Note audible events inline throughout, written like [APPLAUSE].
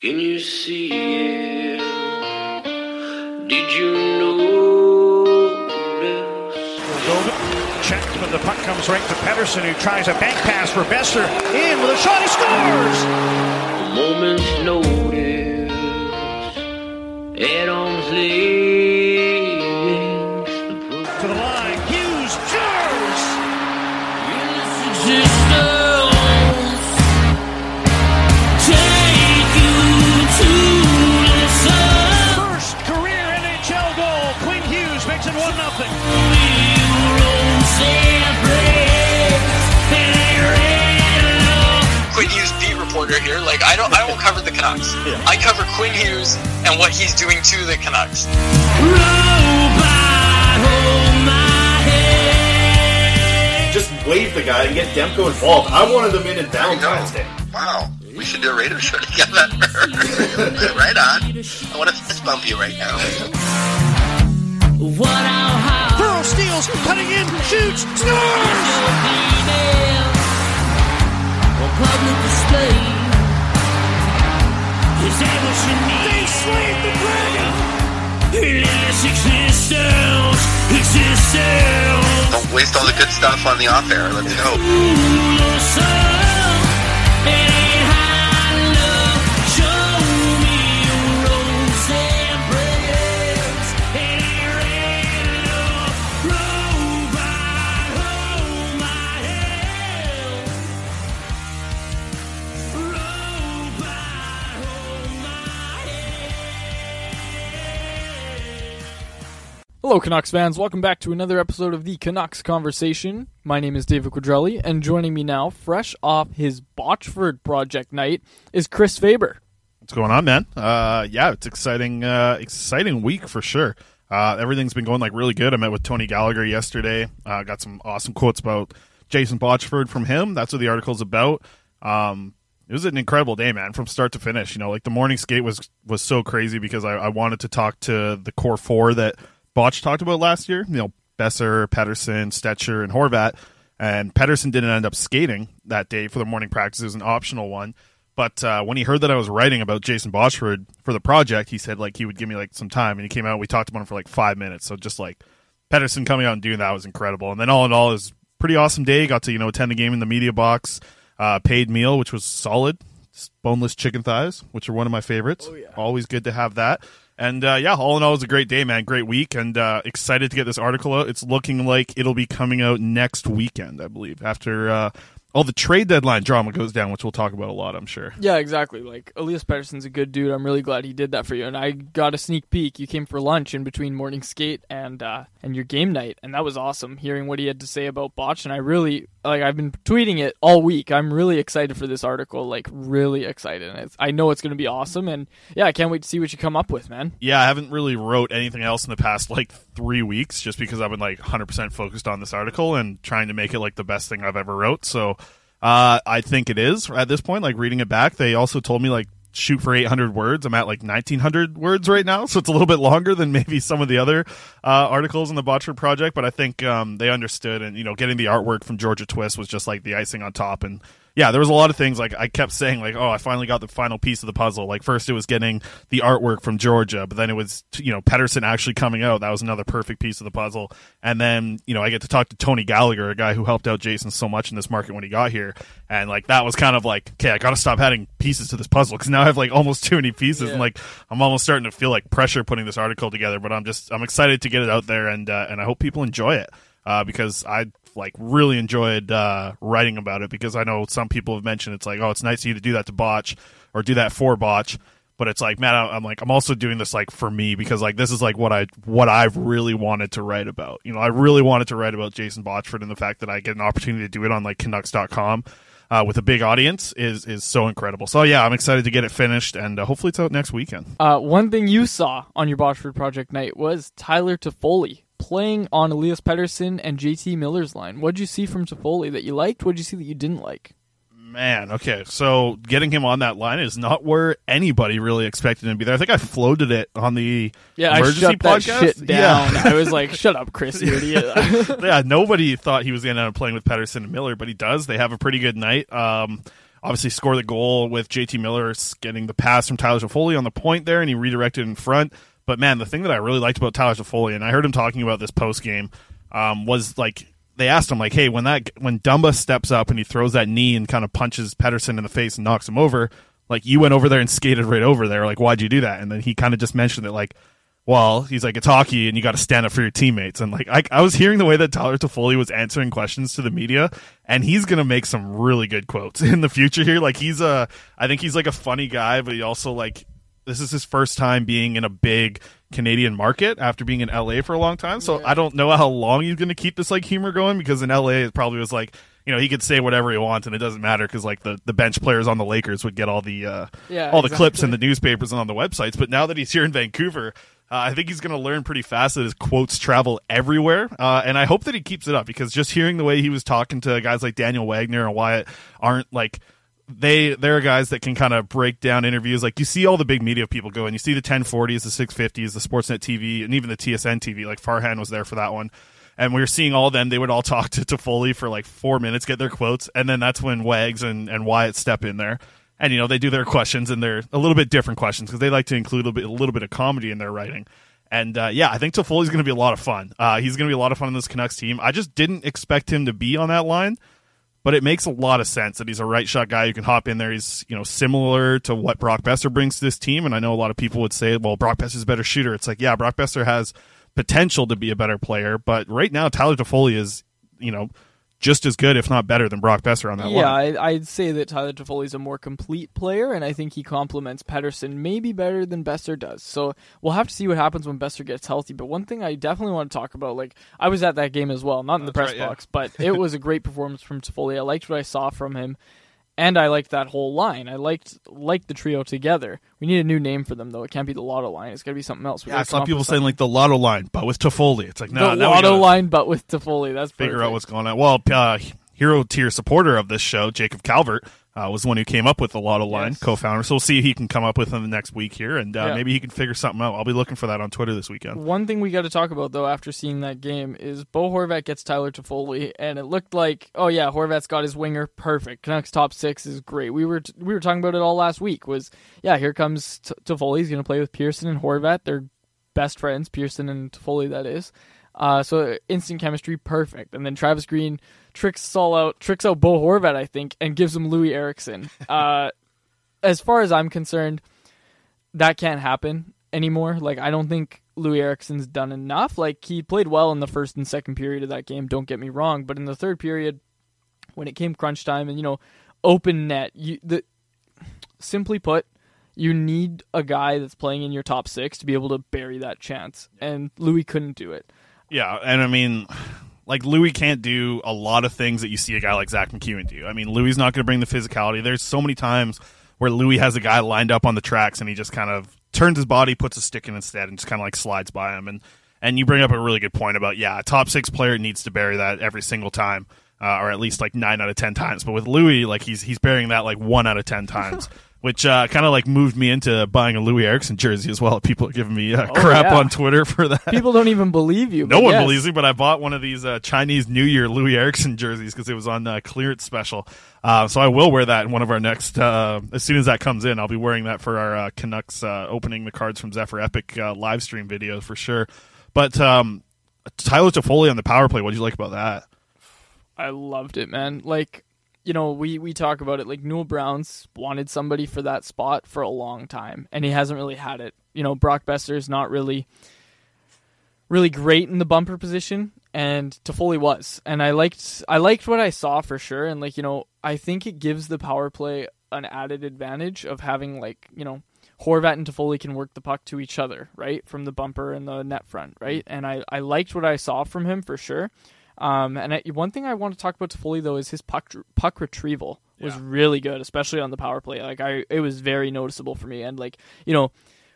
Can you see it? Did you notice? Checked, but the puck comes right to Pettersson, who tries a bank pass for Boeser. In with a shot, he scores! A moment's notice. At arm's reporter here. Like I don't I don't cover the Canucks. [LAUGHS] I cover Quinn Hughes and what he's doing to the Canucks. just wave the guy and get Demko involved. I wanted them in in Valentine's Day. Wow. We should do a radio show [LAUGHS] together. [LAUGHS] right on. I want to fist bump you right now. Burrow steals, cutting in, shoots, scores! They slayed the dragon! Don't waste all the good stuff on the off air. Let's go. Hello, Canucks fans. Welcome back to another episode of the Canucks Conversation. My name is David Quadrelli, and joining me now, fresh off his Botchford project night, is Chris Faber. What's going on, man? Uh, yeah, it's exciting. Uh, exciting week for sure. Uh, everything's been going like really good. I met with Tony Gallagher yesterday. Uh, got some awesome quotes about Jason Botchford from him. That's what the article's about. Um, it was an incredible day, man, from start to finish. You know, like the morning skate was was so crazy because I, I wanted to talk to the core four that Botch talked about last year. You know, Boeser, Pettersson, Stecher, and Horvat. And Pettersson didn't end up skating that day for the morning practice. It was an optional one. But uh, when he heard that I was writing about Jason Botchford for the project, he said like he would give me like some time, and he came out. We talked about him for like five minutes. So just like Pettersson coming out and doing that was incredible. And then all in all, it was a pretty awesome day. Got to you know attend the game in the media box, uh, paid meal, which was solid. Boneless chicken thighs, which are one of my favorites. Always good to have that. And uh, yeah, all in all, it was a great day, man. Great week, and uh, excited to get this article out. It's looking like it'll be coming out next weekend, I believe, after uh, all the trade deadline drama goes down, which we'll talk about a lot, I'm sure. Yeah, exactly. Like Elias Pettersson's a good dude. I'm really glad he did that for you. And I got a sneak peek. You came for lunch in between morning skate and uh, and your game night, and that was awesome. Hearing what he had to say about Botch, and I really like. I've been tweeting it all week. I'm really excited for this article. Like really excited. And I know it's going to be awesome. And yeah, I can't wait to see what you come up with, man. Yeah, I haven't really wrote anything else in the past like three weeks, just because I've been like 100% focused on this article and trying to make it like the best thing I've ever wrote. So uh, I think it is at this point. Like reading it back, they also told me like shoot for 800 words. I'm at like 1900 words right now, so it's a little bit longer than [LAUGHS] maybe some of the other uh, articles in the Botchford project. But I think um, they understood, and you know, getting the artwork from Georgia Twist was just like the icing on top, and yeah, there was a lot of things like I kept saying like, oh, I finally got the final piece of the puzzle. Like first it was getting the artwork from Georgia, but then it was you know Pettersson actually coming out. That was another perfect piece of the puzzle. And then you know I get to talk to Tony Gallagher, a guy who helped out Jason so much in this market when he got here, and like that was kind of like, okay, I got to stop adding pieces to this puzzle because now I have like almost too many pieces, Yeah. and like I'm almost starting to feel like pressure putting this article together. But I'm just I'm excited to get it out there, and uh, and I hope people enjoy it uh, because I like really enjoyed uh, writing about it because I know some people have mentioned it's like oh it's nice of you to do that to botch or do that for botch. But it's like man I'm like I'm also doing this like for me because like this is like what I what I've really wanted to write about. You know I really wanted to write about Jason Botchford and the fact that I get an opportunity to do it on like Canucks.com uh, with a big audience is is so incredible. So yeah I'm excited to get it finished and uh, hopefully it's out next weekend. Uh, one thing you saw on your Botchford Project night was Tyler Toffoli playing on Elias Pettersson and JT Miller's line. What did you see from Toffoli that you liked? What did you see that you didn't like? Man, okay. So getting him on that line is not where anybody really expected him to be there. I think I floated it on the Yeah, I emergency shut that shit down. Yeah. I was like, [LAUGHS] "Shut up, Chris, you idiot." [LAUGHS] yeah, nobody thought he was going to end up playing with Pettersson and Miller, but he does. They have a pretty good night. Um, obviously, score the goal with JT Miller getting the pass from Tyler Toffoli on the point there, and he redirected in front. But man, the thing that I really liked about Tyler Toffoli, and I heard him talking about this post game, um, was like they asked him like, "Hey, when that when Dumba steps up and he throws that knee and kind of punches Pettersson in the face and knocks him over, like you went over there and skated right over there. Like, why'd you do that?" And then he kind of just mentioned it like well, he's like, it's hockey and you got to stand up for your teammates. And like, I, I was hearing the way that Tyler Toffoli was answering questions to the media, and he's to make some really good quotes [LAUGHS] in the future here. Like, he's a, I think he's like a funny guy, but he also like, this is his first time being in a big Canadian market after being in LA for a long time. So I don't know how long he's going to keep this like humor going because in LA it probably was like, you know, he could say whatever he wants and it doesn't matter because like the, the bench players on the Lakers would get all the uh, Yeah, all the clips in the newspapers and on the websites. But now that he's here in Vancouver, uh, I think he's going to learn pretty fast that his quotes travel everywhere. Uh, and I hope that he keeps it up because just hearing the way he was talking to guys like Daniel Wagner and Wyatt Arndt like they they're guys that can kind of break down interviews. Like you see all the big media people go and you see the 1040s, the 650s, the Sportsnet TV, and even the TSN TV. Like Farhan was there for that one. And we were seeing all them. They would all [LAUGHS] talk to, Foley for like four minutes, get their quotes, and then that's when Wags and, and Wyatt step in there. And you know they do their questions, and they're a little bit different questions because they like to include a, bit, a little bit of comedy in their writing. And uh, yeah, I think Toffoli's going to be a lot of fun. Uh, he's going to be a lot of fun on this Canucks team. I just didn't expect him to be on that line but it makes a lot of sense that he's a right shot guy who can hop in there. He's you know similar to what Brock Boeser brings to this team, and I know a lot of people would say, well, Brock Boeser's a better shooter. It's like, yeah, Brock Boeser has potential to be a better player, but right now Tyler Toffoli is you know just as good, if not better, than Brock Boeser on that one. yeah, line. I, I'd say that Tyler Toffoli's a more complete player, and I think he complements Pettersson maybe better than Boeser does. So we'll have to see what happens when Boeser gets healthy. But one thing I definitely want to talk about, like I was at that game as well, not in the press right, yeah. box, but it was a great performance from Toffoli. I liked what I saw from him, and I liked that whole line. I liked liked the trio together. We need a new name for them though. It can't be the Lotto line. It's got to be something else. We Yeah, I saw people saying something. like the Lotto line, but with Toffoli. It's like no, the now Lotto line, but with Toffoli. That's figure perfect. out what's going on. Well, uh, hero tier supporter of this show, Jacob Calvert, uh, was the one who came up with the Lotto line, Yes. co-founder. So we'll see if he can come up with in the next week here, and uh, Yeah. maybe he can figure something out. I'll be looking for that on Twitter this weekend. One thing we got to talk about though after seeing that game is Bo Horvat gets Tyler Toffoli, and it looked like oh yeah, Horvat's got his winger perfect. Canucks top six is great. We were we were talking about it all last week. Was yeah, here comes T- Toffoli. He's going to play with Pearson and Horvat. They're best friends, Pearson and Toffoli. That is. Uh, so instant chemistry, perfect. And then Travis Green tricks us all out, tricks out Bo Horvat, I think, and gives him Louis Eriksson. [LAUGHS] Uh, as far as I'm concerned, that can't happen anymore. Like I don't think Louis Eriksson's done enough. Like he played well in the first and second period of that game, don't get me wrong, but in the third period when it came crunch time and you know open net. You the simply put, you need a guy that's playing in your top six to be able to bury that chance, and Louis couldn't do it. Yeah, and I mean, like Louis can't do a lot of things that you see a guy like Zach MacEwen do. I mean, Louis not going to bring the physicality. There's so many times where Louis has a guy lined up on the tracks and he just kind of turns his body, puts a stick in instead, and just kind of like slides by him. And and you bring up a really good point about yeah, a top six player needs to bury that every single time. Uh, or at least like nine out of ten times, but with Louis, like he's he's burying that like one out of ten times, [LAUGHS] which uh, kind of like moved me into buying a Louis Eriksson jersey as well. [LAUGHS] People are giving me uh, Oh, crap yeah. on Twitter for that. People don't even believe you. No one yes. believes me, but I bought one of these uh, Chinese New Year Louis Eriksson jerseys because it was on uh, clearance special. Uh, so I will wear that in one of our next. Uh, as soon as that comes in, I'll be wearing that for our uh, Canucks uh, opening the cards from Zephyr Epic uh, live stream video for sure. But um, Tyler Toffoli on the power play. What did you like about that? I loved it, man. Like, you know, we we talk about it. Like Newell Brown's wanted somebody for that spot for a long time, and he hasn't really had it. You know, Brock Boeser's not really, really great in the bumper position, and Toffoli was. And I liked I liked what I saw for sure. And like, you know, I think it gives the power play an added advantage of having like, you know. Horvat and Toffoli can work the puck to each other, right, from the bumper and the net front, right, and I, I liked what I saw from him for sure. Um, and I, one thing I want to talk about Toffoli though is his puck puck retrieval was Yeah. really good, especially on the power play. Like I, it was very noticeable for me. And like you know,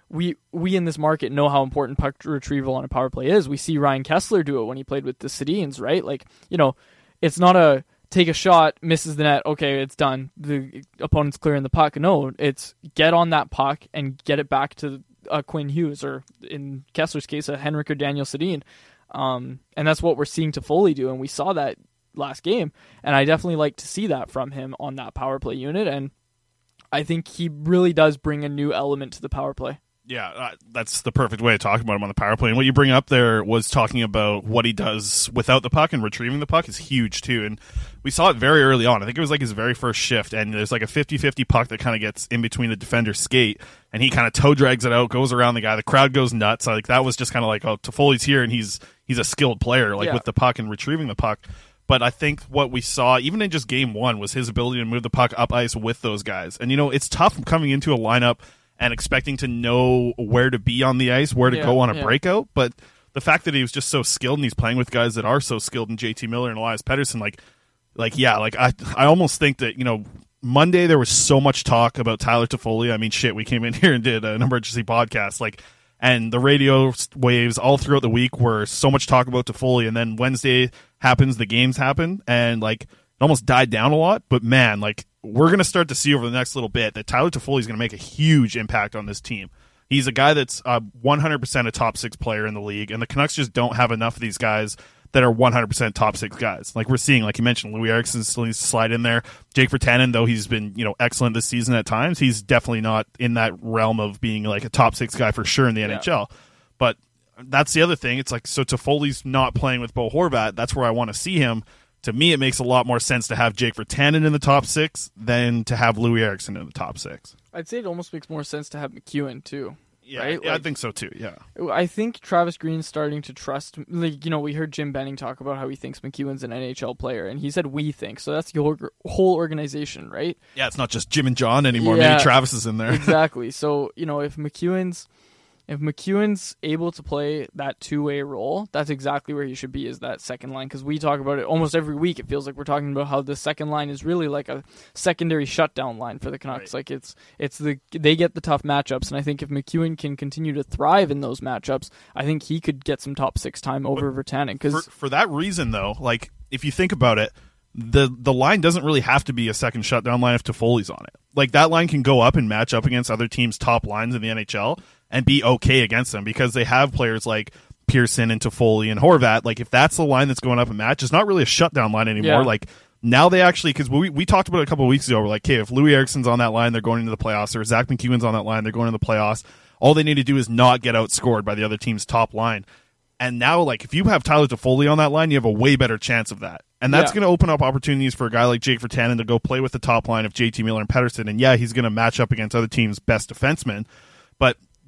we we in this market know how important puck retrieval on a power play is. We see Ryan Kesler do it when he played with the Sedins, right? Like you know, it's not a take a shot, misses the net, okay, it's done. The opponent's clearing the puck. No, it's get on that puck and get it back to uh, Quinn Hughes, or in Kesler's case, a Henrik or Daniel Sedin. Um, and that's what we're seeing Toffoli do, and we saw that last game. And I definitely like to see that from him on that power play unit. And I think he really does bring a new element to the power play. Yeah, uh, that's the perfect way to talk about him on the power play. And what you bring up there was talking about what he does without the puck and retrieving the puck is huge too. And we saw it very early on. I think it was like his very first shift, and there's like a 50-50 puck that kind of gets in between the defender's skate, and he kind of toe drags it out, goes around the guy. The crowd goes nuts. Like that was just kind of like, oh, Toffoli's here, and he's he's a skilled player, like Yeah. with the puck and retrieving the puck. But I think what we saw, even in just game one, was his ability to move the puck up ice with those guys. And you know, it's tough coming into a lineup and expecting to know where to be on the ice, where to Yeah, go on a yeah. breakout. But the fact that he was just so skilled and he's playing with guys that are so skilled in JT Miller and Elias Pettersson, like, like yeah, like I, I almost think that you know. Monday there was so much talk about Tyler Toffoli. I mean, shit, we came in [LAUGHS] here and did an emergency podcast, like, and the radio waves all throughout the week were so much talk about Toffoli. And then Wednesday happens, the games happen, and like almost died down a lot. But man, like we're gonna start to see over the next little bit that Tyler Toffoli is gonna make a huge impact on this team. He's a guy that's uh, 100% a top six player in the league, and the Canucks just don't have enough of these guys that are 100% top six guys. Like we're seeing, like you mentioned, Louis Eriksson still needs to slide in there. Jake Virtanen, though he's been you know excellent this season at times, he's definitely not in that realm of being like a top six guy for sure in the NHL. But that's the other thing. It's like so Toffoli's not playing with Bo Horvat. That's where I want to see him. To me, it makes a lot more sense to have Jake Virtanen in the top six than to have Louis Eriksson in the top six. I'd say it almost makes more sense to have MacEwen too. right? yeah, I think so too. Yeah. I think Travis Green's starting to trust. Like you know, we heard Jim Benning talk about how he thinks MacEwen's an NHL player, and he said we think. So that's the whole, whole organization, right? Yeah, it's not just Jim and John anymore. Yeah. Maybe Travis is in there. [LAUGHS] exactly. So you know, if MacEwen's if MacEwen's able to play that two way role, that's exactly where he should be. Is that second line? Because we talk about it almost every week. It feels like we're talking about how the second line is really like a secondary shutdown line for the Canucks. Like it's it's the they get the tough matchups, and I think if MacEwen can continue to thrive in those matchups, I think he could get some top six time over Virtanen. for, Because for that reason, though, like if you think about it, the the line doesn't really have to be a second shutdown line if Toffoli's on it. Like that line can go up and match up against other teams' top lines in the NHL and be okay against them because they have players like Pearson and Toffoli and Horvat. Like if that's the line that's going up and match, it's not really a shutdown line anymore. Yeah. Like now they actually because we we talked about it a couple of weeks ago. We're like, okay, if Louis Eriksson's on that line, they're going into the playoffs. Or Zach MacEwen's on that line, they're going into the playoffs. All they need to do is not get outscored by the other team's top line. And now, like, if you have Tyler Toffoli on that line, you have a way better chance of that. And that's Yeah. going to open up opportunities for a guy like Jake Virtanen to go play with the top line of JT Miller and Pettersson. And yeah, he's going to match up against other teams' best defensemen.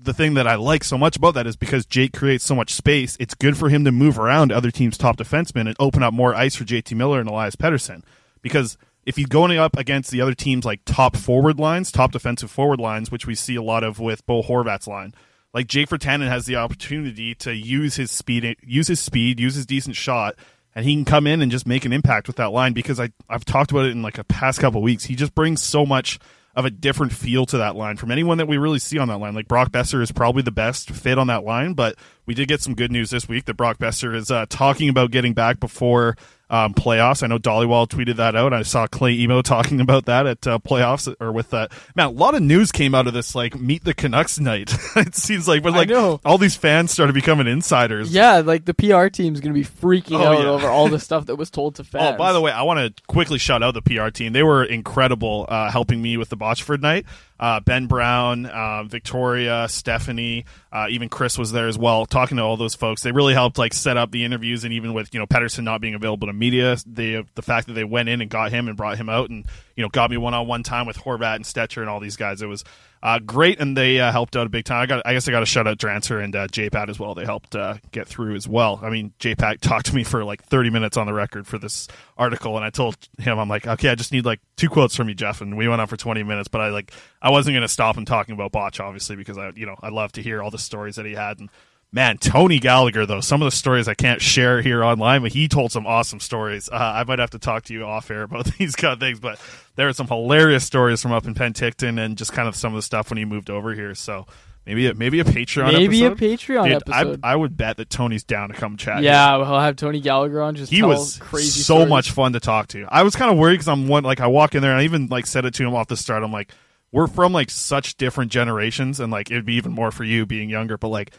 The thing that I like so much about that is because Jake creates so much space, it's good for him to move around other teams' top defensemen and open up more ice for JT Miller and Elias Pettersson. because if he's going up against the other team's like top forward lines, top defensive forward lines, which we see a lot of with Bo Horvat's line, like Jake Virtanen has the opportunity to use his speed, use his speed, use his decent shot, and he can come in and just make an impact with that line because I I've talked about it in like a past couple weeks. He just brings so much of a different feel to that line from anyone that we really see on that line. Like Brock Boeser is probably the best fit on that line, but we did get some good news this week that Brock Boeser is uh, talking about getting back before um, playoffs. I know Dhaliwal tweeted that out. I saw Clay Emo talking [LAUGHS] about that at uh, playoffs or with that. Man, a lot of news came out of this like meet the Canucks night. [LAUGHS] it seems like, but like all these fans started becoming insiders. Yeah, like the PR team's gonna be freaking Oh, out yeah. over all the stuff that was told to fans. [LAUGHS] Oh, by the way, I want to quickly shout out the PR team. They were incredible uh, helping me with the Botchford night. Uh, ben Brown, uh, Victoria, Stephanie, uh, even Chris was there as well, talking to all those folks. They really helped like set up the interviews, and even with you know Pettersson not being available to media, they the fact that they went in and got him and brought him out, and you know got me one on one time with Horvat and Stecher and all these guys. It was uh, great, and they uh, helped out a big time. I got, I guess, I got to shout out Drancer and uh, JPAT as well. They helped uh, get through as well. I mean, JPAT [LAUGHS] talked to me for like 30 minutes on the record for this article, and I told him, I'm like, okay, I just need like two quotes from you, Jeff, and we went on for 20 minutes. But I like, I wasn't going to stop him talking about Botch, obviously, because I, you know, I love to hear all the stories that he had. And man, Tony Gallagher, though, some of the stories I can't share here online, but he told some awesome stories. Uh, I might have to talk to you off air about [LAUGHS] these kind of things, but there are some hilarious stories from up in Penticton and just kind of some of the stuff when he moved over here. So maybe a, maybe a Patreon Maybe a episode. Patreon Dude, episode. I, I would bet that Tony's down to come chat. yeah, we'll have Tony Gallagher on. Just He was crazy so stories. much fun to talk to. I was kind of worried because I'm one like I walk in there and I even like said it to him off the start. I'm like, we're from like such different generations, and like it'd be even more for you being younger. But like,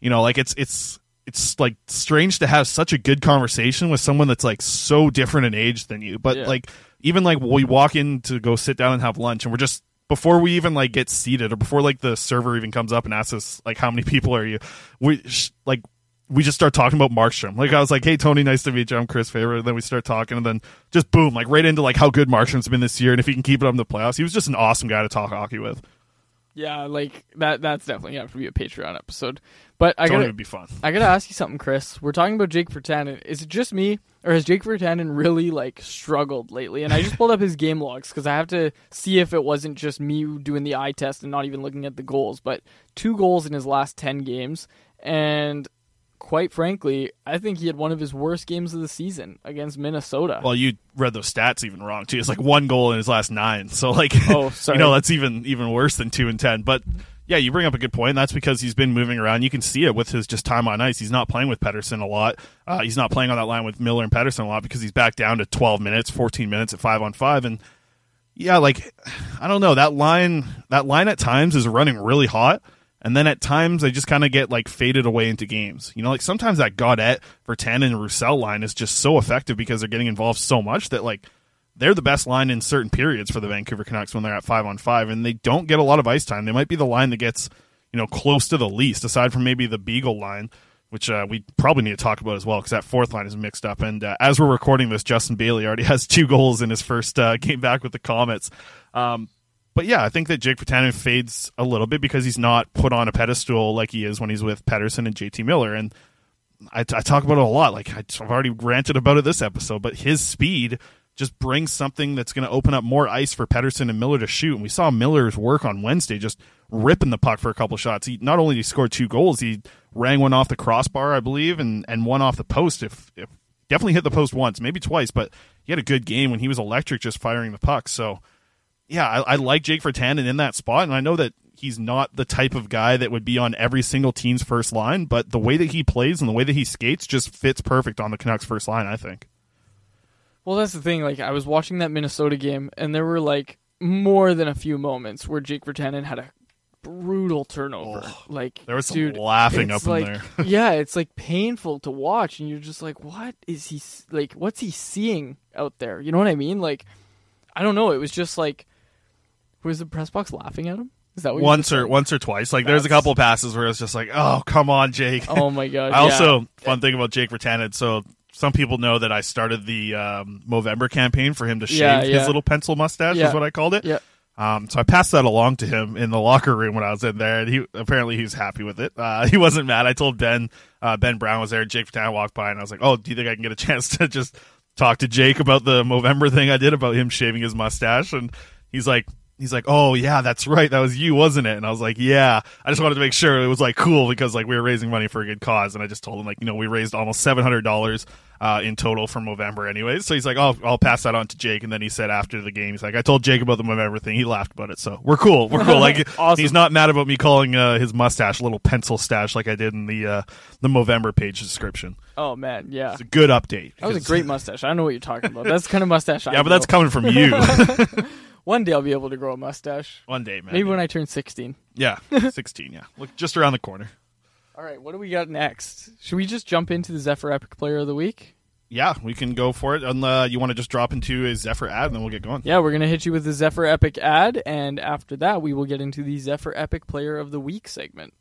you know, like it's it's it's like strange to have such a good conversation with someone that's like so different in age than you. But Yeah. like even like we walk in to go sit down and have lunch, and we're just before we even like get seated or before like the server even comes up and asks us like how many people are you, we sh- like we just start talking about Markstrom. Like I was like, "Hey Tony, nice to meet you. I'm Chris Faber." And then we start talking, and then just boom, like right into like how good Markstrom's been this year, and if he can keep it up in the playoffs. He was just an awesome guy to talk hockey with. Yeah, like that. That's definitely gonna have to be a Patreon episode. But I gotta, would be fun. I gotta ask you something, Chris. We're talking about Jake Virtanen. Is it just me, or has Jake Virtanen really like struggled lately? And I just pulled up his game logs because I have to see if it wasn't just me doing the eye test and not even looking at the goals. But two goals in his last ten games, and quite frankly, I think he had one of his worst games of the season against Minnesota. Well, you read those stats even wrong too. It's like one goal in his last nine. So like, Oh, sorry. [LAUGHS] you know that's even even worse than two and ten. But mm-hmm. Yeah, you bring up a good point. That's because he's been moving around. You can see it with his just time on ice. He's not playing with Pettersson a lot. Uh, he's not playing on that line with Miller and Pettersson a lot because he's back down to twelve minutes, fourteen minutes at five on five, and yeah, like I don't know that line. That line at times is running really hot, and then at times they just kind of get like faded away into games. You know, like sometimes that Gaudette, Virtanen, and Roussel line is just so effective because they're getting involved so much that like they're the best line in certain periods for the Vancouver Canucks when they're at five on five, and they don't get a lot of ice time. They might be the line that gets you know close to the least, aside from maybe the Beagle line. Which uh, we probably need to talk about as well because that fourth line is mixed up. And uh, as we're recording this, Justin Bailey already [LAUGHS] has two goals in his first uh, game back with the Comets. Um, but yeah, I think that Jake Virtanen fades a little bit because he's not put on a pedestal like he is when he's with Pettersson and JT Miller. And I, I talk about it a lot. Like I've already ranted about it this episode, but his speed just bring something that's going to open up more ice for Pettersson and Miller to shoot. And we saw Miller's work on Wednesday, just ripping the puck for a couple shots. He not only he scored two goals, he rang one off the crossbar, I believe, and and one off the post. If, if definitely hit the post once, maybe twice, but he had a good game when he was electric, just firing the puck. So yeah, I, I like Jake Virtanen in that spot, and I know that he's not the type of guy that would be on every single team's first line, but the way that he plays and the way that he skates just fits perfect on the Canucks' first line. I think. Well, that's the thing. Like, I was watching that Minnesota game, and there were like more than a few moments where Jake Virtanen had a brutal turnover. like, there was some dude, laughing up in there. [LAUGHS] yeah, it's like painful to watch, and you're just like, what is he like? What's he seeing out there? You know what I mean? Like, I don't know. It was just like, was the press box laughing at him? Is that what Once or once or twice, like there's a couple of passes where it's just like, oh come on, Jake. Oh my god! [LAUGHS] I also yeah. fun thing about Jake Virtanen. So some people know that I started the um, Movember campaign for him to shave Yeah, yeah. his little pencil mustache. Yeah. Is what I called it. Yeah. Um, so I passed that along to him in the locker room when I was in there, and he apparently he was happy with it. Uh, [LAUGHS] he wasn't mad. I told Ben, uh, Ben Brown was there. And Jake Virtanen walked by, and I was like, "Oh, do you think I can get a [LAUGHS] chance to just talk to Jake about the Movember thing I did about him shaving his mustache, and he's like, he's like, oh yeah, that's right, that was you, wasn't it? And I was like, yeah. I just wanted to make sure it was like cool because like we were raising money for a good cause, and I just told him like, you know, we raised almost seven hundred dollars. Uh, in total from Movember, anyways. So he's like, "I'll I'll pass that on to Jake." And then he said after the game, he's like, "I told Jake about the Movember thing. He laughed about it, so we're cool. We're cool. Like [LAUGHS] Awesome. he's not mad about me calling uh, his mustache a little pencil stash like I did in the uh, the Movember page description. Oh man, yeah. It's a good update. That was a great mustache. I don't know what you're talking about. That's the kind of mustache [LAUGHS] I Yeah, but that's coming from you. [LAUGHS] One day I'll be able to grow a mustache. One day, man. Maybe when I turn 16. Yeah, [LAUGHS] sixteen. Yeah, look just around the corner. All right, what do we got next? Should we just jump into the Zephyr Epic Player of the Week? Yeah, we can go for it. And uh, you want to just drop into a Zephyr ad, and then we'll get going. Yeah, we're going to hit you with the Zephyr Epic ad, and after that, we will get into the Zephyr Epic Player of the Week segment.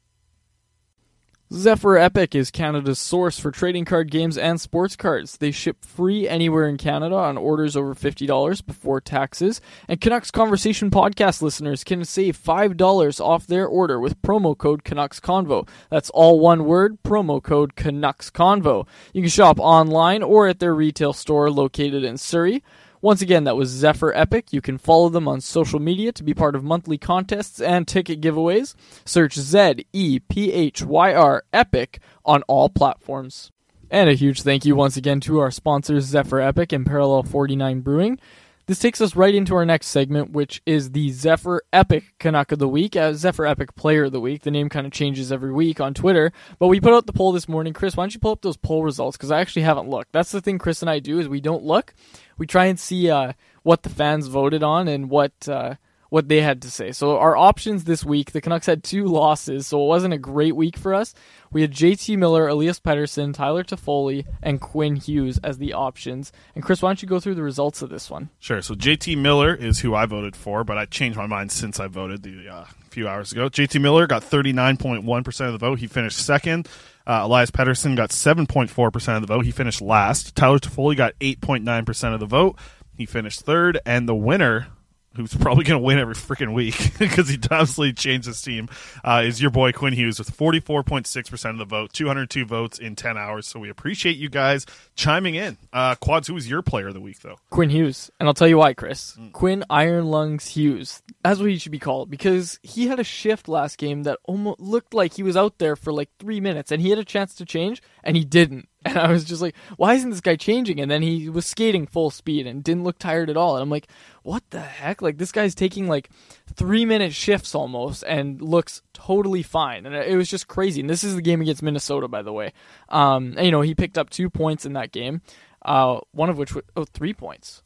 Zephyr Epic is Canada's source for trading card games and sports cards. They ship free anywhere in Canada on orders over $50 before taxes. And Canucks Conversation podcast listeners can save $5 off their order with promo code Canucks Convo. That's all one word, promo code Canucks Convo. You can shop online or at their retail store located in Surrey. Once again, that was Zephyr Epic. You can follow them on social media to be part of monthly contests and ticket giveaways. Search Z E P H Y R Epic on all platforms. And a huge thank you once again to our sponsors, Zephyr Epic and Parallel 49 Brewing. This takes us right into our next segment, which is the Zephyr Epic Canuck of the Week, uh, Zephyr Epic Player of the Week. The name kind of changes every week on Twitter, but we put out the poll this morning. Chris, why don't you pull up those poll results? Because I actually haven't looked. That's the thing Chris and I do is we don't look. We try and see uh, what the fans voted on and what uh, what they had to say. So our options this week, the Canucks had two losses, so it wasn't a great week for us. We had JT Miller, Elias Pettersson, Tyler Toffoli, and Quinn Hughes as the options. And Chris, why don't you go through the results of this one? Sure. So JT Miller is who I voted for, but I changed my mind since I voted the uh, few hours ago. JT Miller got 39.1% of the vote. He finished second. Uh, Elias Pettersson got 7.4% of the vote. He finished last. Tyler Toffoli got 8.9% of the vote. He finished third. And the winner, who's probably going to win every freaking week [LAUGHS] because he obviously changed his team, uh, is your boy Quinn Hughes with 44.6% of the vote, 202 votes in 10 hours. So we appreciate you guys chiming in. Uh, Quads, who was your player of the week, though? Quinn Hughes. And I'll tell you why, Chris. Quinn Iron Lungs Hughes. That's what he should be called because he had a shift last game that almost looked like he was out there for like three minutes and he had a chance to change and he didn't. [LAUGHS] And I was just like, why isn't this guy changing? And then he was skating full speed and didn't look tired at all. And I'm like, what the heck? Like, this guy's taking like three minute shifts almost and looks totally fine. And it was just crazy. And this is the game against Minnesota, by the way. Um, and, you know, he picked up two points in that game, uh, one of which was, oh, three points.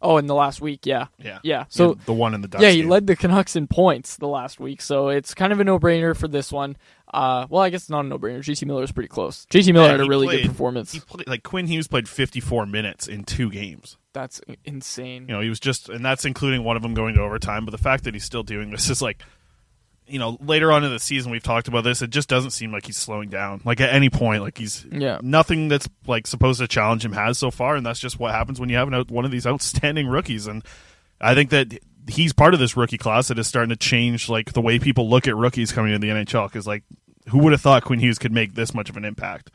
Oh, in the last week, yeah. Yeah. Yeah. So the one in the Ducks Yeah, he game. led the Canucks in points the last week, so it's kind of a no-brainer for this one. Uh, well, I guess it's not a no-brainer. JT Miller is pretty close. JT Miller Yeah, had a really played- good performance. He played, like Quinn Hughes played 54 minutes in two games. That's insane. You know, he was just, and that's including one of them going to overtime. But the fact that he's still doing this is like, you know, later on in the season we've talked about this. It just doesn't seem like he's slowing down. Like at any point, like he's Yeah. nothing that's like supposed to challenge him has so far, and that's just what happens when you have an out, one of these outstanding rookies. And I think that he's part of this rookie class that is starting to change like the way people look at rookies coming into the NHL. Because like, who would have thought Quinn Hughes could make this much of an impact?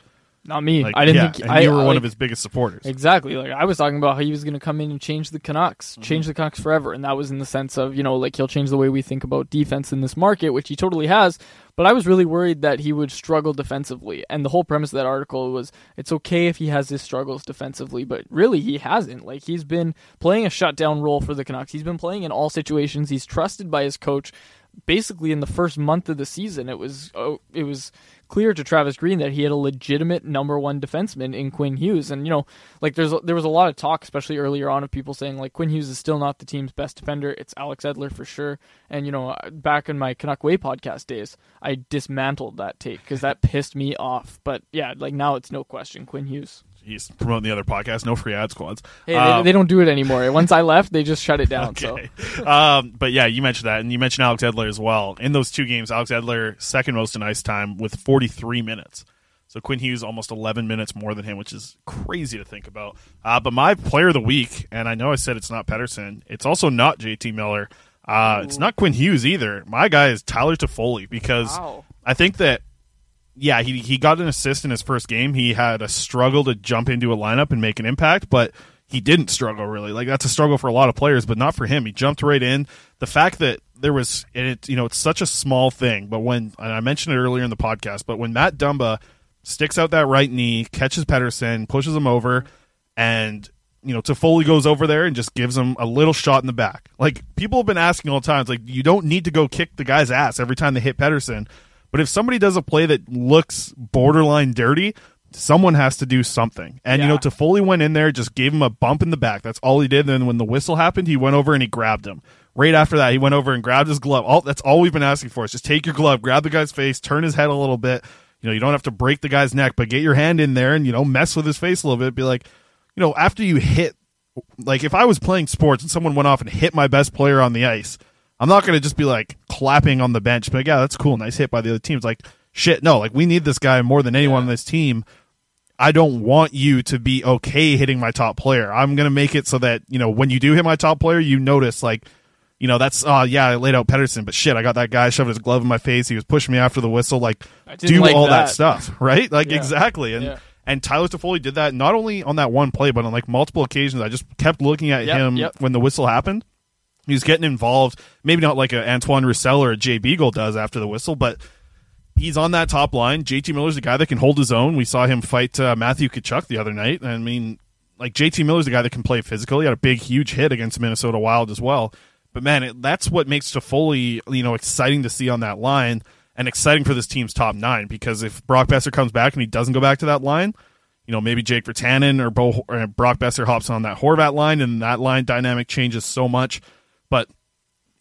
Not me. Like, I didn't yeah, think I, you were one like- of his biggest supporters. Exactly. Like I was talking about how he was going to come in and change the Canucks, mm-hmm. change the Canucks forever, and that was in the sense of you know like he'll change the way we think about defense in this market, which he totally has. But I was really worried that he would struggle defensively, and the whole premise of that article was it's okay if he has his struggles defensively, but really he hasn't. Like he's been playing a shutdown role for the Canucks. He's been playing in all situations. He's trusted by his coach. Basically, in the first month of the season, it was oh, it was clear to Travis Green that he had a legitimate number one defenseman in Quinn Hughes, and you know, like there's there was a lot of talk, especially earlier on, of people saying like Quinn Hughes is still not the team's best defender. It's Alex Edler for sure. And you know, uh, back in my Canuck Way podcast days, I dismantled that take because that [LAUGHS] pissed me off. But yeah, like now it's no question Quinn Hughes. He's promoting the other podcast. No free ad squads. Hey, Um, they, they don't do it anymore. Once I left, they just shut it down. So um, but yeah, you mentioned that, and you mentioned Alex Edler as well. In those two games, Alex Edler second most in ice time with 43 minutes. So Quinn Hughes almost 11 minutes more than him, which is crazy to think about. Uh, but my player of the week, and I know I said it's not Pettersson, it's also not JT Miller. Uh, it's not Quinn Hughes either. My guy is Tyler Toffoli because Wow. I think that yeah, he he got an assist in his first game. He had a struggle to jump into a lineup and make an impact, but he didn't struggle really. Like that's a struggle for a lot of players, but not for him. He jumped right in. The fact that there was, and it, you know, it's such a small thing, but when and I mentioned it earlier in the podcast, but when Matt Dumba sticks out that right knee, catches Pettersson, pushes him over, and you know, Toffoli goes over there and just gives him a little shot in the back. Like people have been asking all the time, like you don't need to go kick the guy's ass every time they hit Pettersson. But if somebody does a play that looks borderline dirty, someone has to do something. And you know, Toffoli went in there, just gave him a bump in the back. That's all he did. And then when the whistle happened, he went over and he grabbed him. Right after that, he went over and grabbed his glove. All that's all we've been asking for is just take your glove, grab the guy's face, turn his head a little bit. You know, you don't have to break the guy's neck, but get your hand in there and you know mess with his face a little bit. Be like, you know, after you hit, like if I was playing sports and someone went off and hit my best player on the ice, I'm not going to just be like clapping on the bench, but yeah, that's cool, nice hit by the other team. It's like shit. No, like we need this guy more than anyone on this team. I don't want you to be okay hitting my top player. I'm going to make it so that, you know, when you do hit my top player, you notice like, you know, that's uh yeah, I laid out Pettersson, but shit, I got that guy shoved his glove in my face. He was pushing me after the whistle like do like all that. that. stuff, [LAUGHS] right? Like Yeah. exactly. And Yeah. and Tyler Toffoli did that not only on that one play, but on like multiple occasions. I just kept looking at Yep, him yep. when the whistle happened. He was getting involved, maybe not like a Antoine Roussel or a Jay Beagle does after the whistle, but he's on that top line. JT Miller's a guy that can hold his own. We saw him fight uh, Matthew Tkachuk the other night. I mean, like JT Miller's a guy that can play physical. He had a big, huge hit against Minnesota Wild as well. But man, it, that's what makes Toffoli, you know, exciting to see on that line and exciting for this team's top nine. Because if Brock Boeser comes back and he doesn't go back to that line, you know, maybe Jake Virtanen or, Bo, or Brock Boeser hops on that Horvat line, and that line dynamic changes so much.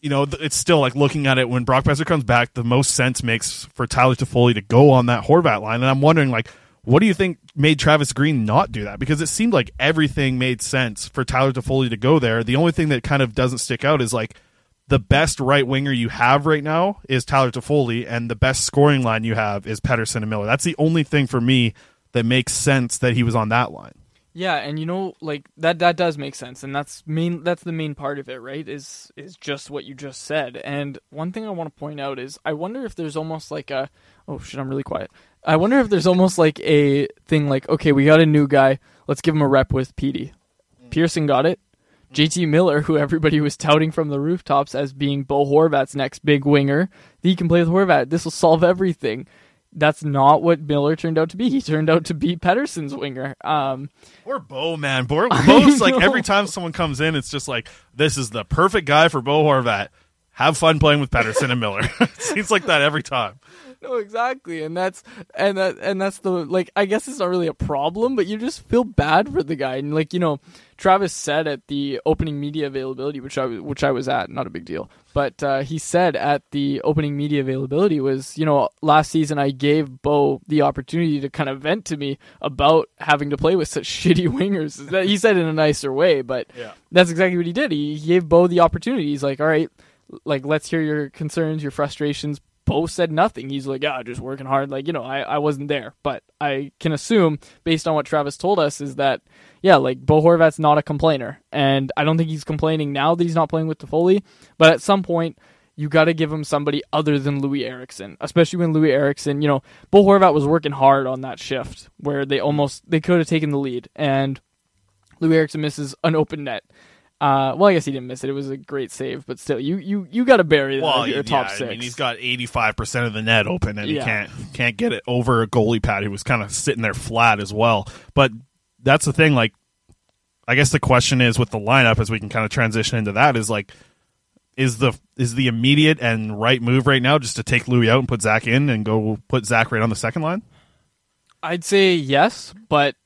You know, it's still like looking at it when Brock Boeser comes back, the most sense makes for Tyler Toffoli to go on that Horvat line. And I'm wondering, like, what do you think made Travis Green not do that? Because it seemed like everything made sense for Tyler Toffoli to go there. The only thing that kind of doesn't stick out is like the best right winger you have right now is Tyler Toffoli, and the best scoring line you have is Pettersson and Miller. That's the only thing for me that makes sense that he was on that line. Yeah, and you know, like that that does make sense, and that's main that's the main part of it, right? Is is just what you just said. And one thing I want to point out is I wonder if there's almost like a oh shit, I'm really quiet. I wonder if there's almost like a thing like okay, we got a new guy, let's give him a rep with Petey. Mm. Pearson got it. Mm. JT Miller, who everybody was touting from the rooftops as being Bo Horvat's next big winger, that he can play with Horvat. This will solve everything. That's not what Miller turned out to be. He turned out to be Pettersson's winger. Um, Poor Bo, man. [LAUGHS] Bo, Bo's like every time someone comes in, it's just like this is the perfect guy for Bo Horvat. Have fun playing with Pettersson and Miller. [LAUGHS] it seems like that every time. No, exactly, and that's and that and that's the like. I guess it's not really a problem, but you just feel bad for the guy, and like you know, Travis said at the opening media availability, which I was- which I was at, not a big deal, but uh, he said at the opening media availability was you know last season I gave Bo the opportunity to kind of vent to me about having to play with such [LAUGHS] shitty wingers. That he said in a nicer way, but Yeah. that's exactly what he did. He, he gave Bo the opportunity. He's like, all right, like let's hear your concerns, your frustrations. Bo said nothing. He's like, yeah, just working hard. Like, you know, I, I wasn't there, but I can assume based on what Travis told us is that, yeah, like Bo Horvat's not a complainer. And I don't think he's complaining now that he's not playing with Toffoli, but at some point, you got to give him somebody other than Louis Eriksson, especially when Louis Eriksson, you know, Bo Horvat was working hard on that shift where they almost, they could have taken the lead and Louis Eriksson misses an open net. Uh, well, I guess he didn't miss it. It was a great save, but still, you you you got to bury that. Well, if you're yeah, top I mean, he's got eighty five percent of the net open, and he can't can't get it over a goalie pad who was kind of sitting there flat as well. But that's the thing. Like, I guess the question is with the lineup, as we can kind of transition into that, is like, is the is the immediate and right move right now just to take Louis out and put Zach in and go put Zach right on the second line? I'd say yes, but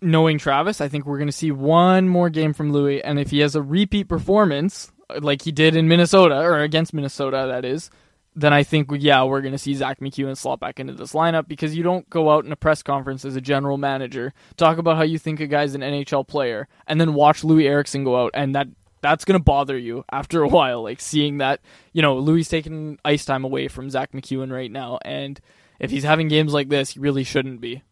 knowing Travis, I think we're going to see one more game from Louis, and if he has a repeat performance like he did in Minnesota or against Minnesota, that is, then I think yeah we're going to see Zach MacEwen slot back into this lineup because you don't go out in a press conference as a general manager talk about how you think a guy's an NHL player and then watch Louis Eriksson go out and that. That's gonna bother you after a [LAUGHS] while, like seeing that you know Louis taking ice time away from Zach MacEwen right now, and if he's having games like this, he really shouldn't be.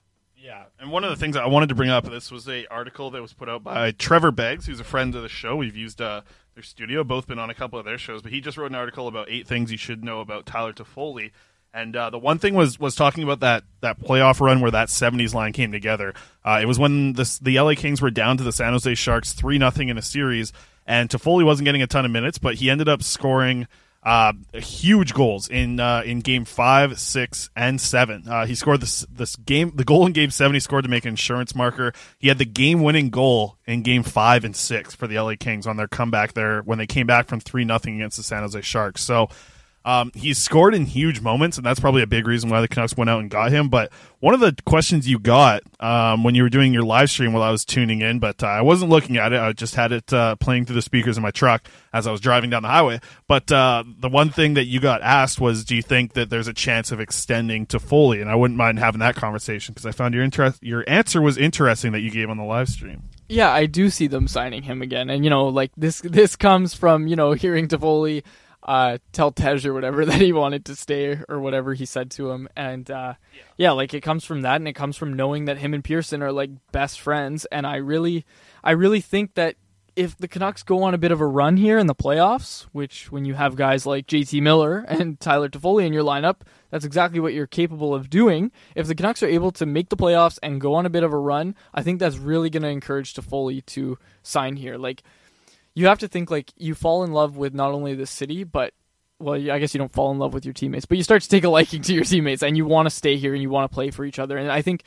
Yeah, and one of the things I wanted to bring up, this was a article that was put out by Trevor Beggs, who's a friend of the show. We've used uh, their studio, both been on a couple of their shows, but he just wrote an article about eight things you should know about Tyler Toffoli. And uh, the one thing was was talking about that that playoff run where that '70s line came together. Uh, it was when the the LA Kings were down to the San Jose Sharks three nothing in a series, and Toffoli wasn't getting a ton of minutes, but he ended up scoring uh, huge goals in uh, in game five, six, and seven. Uh, he scored this this game the goal in game seven. He scored to make an insurance marker. He had the game winning goal in game five and six for the LA Kings on their comeback there when they came back from three nothing against the San Jose Sharks. So. Um, he's scored in huge moments, and that's probably a big reason why the Canucks went out and got him. But one of the questions you got um, when you were doing your live stream while I was tuning in, but uh, I wasn't looking at it. I just had it uh, playing through the speakers in my truck as I was driving down the highway. But uh, the one thing that you got asked was, do you think that there's a chance of extending Toffoli? And I wouldn't mind having that conversation because I found your interest. Your answer was interesting that you gave on the live stream. Yeah, I do see them signing him again, and you know, like this this comes from you know hearing Toffoli uh, tell Tej or whatever [LAUGHS] that he wanted to stay or whatever he said to him, and uh, yeah. yeah, like it comes from that, and it comes from knowing that him and Pearson are like best friends, and I really, I really think that if the Canucks go on a bit of a run here in the playoffs, which when you have guys like JT Miller [LAUGHS] and Tyler Toffoli in your lineup, that's exactly what you're capable of doing. If the Canucks are able to make the playoffs and go on a bit of a run, I think that's really going to encourage Toffoli to sign here. Like you have to think like you fall in love with not only the city, but well, I guess you don't fall in love with your teammates, but you start to take a liking to your teammates, and you want to stay here and you want to play for each other. And I think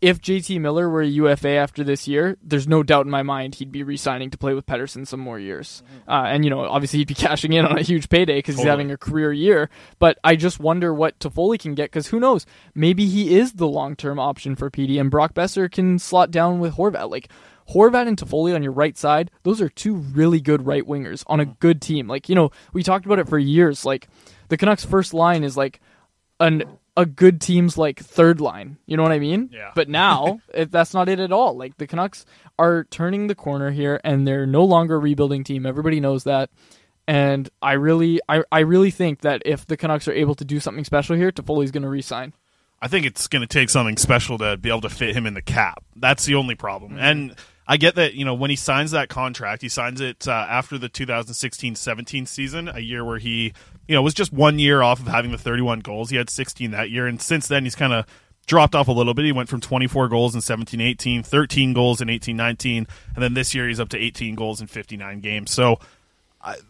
if JT Miller were a UFA after this year, there's no doubt in my mind he'd be re-signing to play with Pettersson some more years. Mm-hmm. Uh, and you know, obviously he'd be [LAUGHS] cashing in on a huge payday because totally. he's having a career year. But I just wonder what Toffoli can get because who knows? Maybe he is the long-term option for PD, and Brock Boeser can slot down with Horvat. Like Horvat and Toffoli on your right side, those are two really good right wingers on a good team. Like, you know, we talked about it for years. Like, the Canucks' first line is like an a good team's like third line. You know what I mean? Yeah. But now [LAUGHS] it, that's not it at all. Like the Canucks are turning the corner here, and they're no longer a rebuilding team. Everybody knows that. And I really, I, I really think that if the Canucks are able to do something special here, Toffoli's going to resign. I think it's going to take something special to be able to fit him in the cap. That's the only problem. Mm-hmm. And I get that, you know, when he signs that contract, he signs it uh, after the 2016-17 season, a year where he, you know, was just one year off of having the 31 goals. He had 16 that year, and since then he's kind of dropped off a little bit. He went from 24 goals in 17-18, 13 goals in 18-19, and then this year he's up to 18 goals in 59 games. So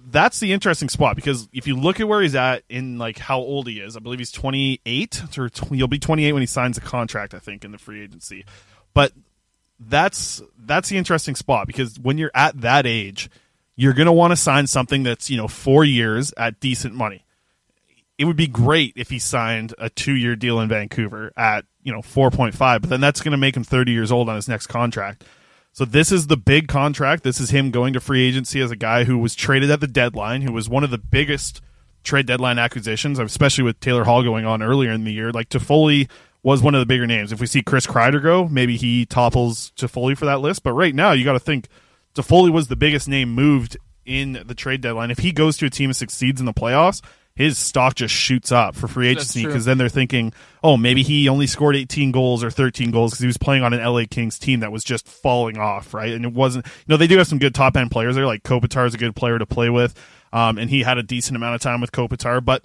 that's the interesting spot because if you look at where he's at in like how old he is, I believe he's 28 or 20, he'll be 28 when he signs a contract, I think, in the free agency. But that's that's the interesting spot because when you're at that age, you're going to want to sign something that's you know four years at decent money. It would be great if he signed a two year deal in Vancouver at you know four point five, but then that's going to make him thirty years old on his next contract. So this is the big contract. This is him going to free agency as a guy who was traded at the deadline, who was one of the biggest trade deadline acquisitions, especially with Taylor Hall going on earlier in the year. Like Toffoli was one of the bigger names. If we see Chris Kreider go, maybe he topples Toffoli for that list. But right now, you got to think Toffoli was the biggest name moved in the trade deadline. If he goes to a team and succeeds in the playoffs, his stock just shoots up for free agency because then they're thinking, oh, maybe he only scored 18 goals or 13 goals because he was playing on an LA Kings team that was just falling off, right? And it wasn't, you know, they do have some good top end players there. Like Kopitar is a good player to play with, um, and he had a decent amount of time with Kopitar, but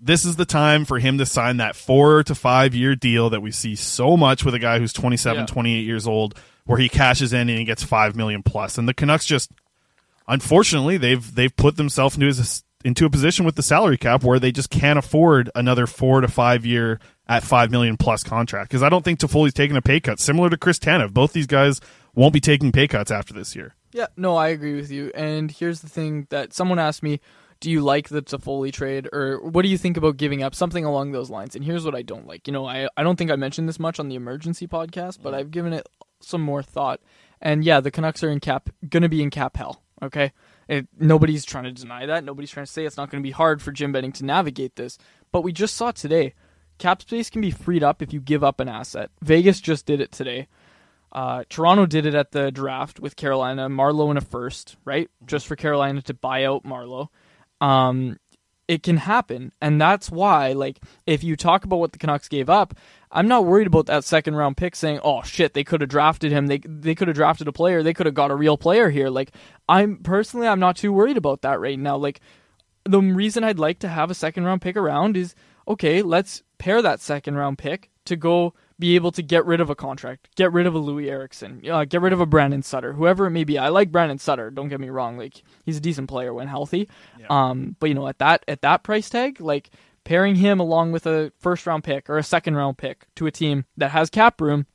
this is the time for him to sign that four to five year deal that we see so much with a guy who's 27, yeah. 28 years old, where he cashes in and he gets five million plus. And the Canucks just, unfortunately, they've they've put themselves into a, into a position with the salary cap where they just can't afford another four to five year at five million plus contract. Because I don't think Toffoli's taking a pay cut, similar to Chris Tanev. Both these guys won't be taking pay cuts after this year. Yeah, no, I agree with you. And here's the thing that someone asked me do you like the Toffoli trade or what do you think about giving up something along those lines? And here's what I don't like. You know, I I don't think I mentioned this much on the emergency podcast, but I've given it some more thought. And yeah, the Canucks are in cap going to be in cap hell, okay? It, nobody's trying to deny that. Nobody's trying to say it's not going to be hard for Jim Benning to navigate this. But we just saw today, cap space can be freed up if you give up an asset. Vegas just did it today. Uh, Toronto did it at the draft with Carolina, Marleau in a first, right? Just for Carolina to buy out Marleau um, it can happen. And that's why, like, if you talk about what the Canucks gave up, I'm not worried about that second round pick saying, "Oh shit, they could have drafted him. They they could have drafted a player. They could have got a real player here." Like, I'm personally, I'm not too worried about that right now. Like, the reason I'd like to have a second round pick around is okay, let's pair that second round pick to go be able to get rid of a contract, get rid of a Loui Eriksson, uh, get rid of a Brandon Sutter, whoever it may be. I like Brandon Sutter. Don't get me wrong; like he's a decent player when healthy. Um, but you know, at that at that price tag, like pairing him along with a first round pick or a second round pick to a team that has cap room,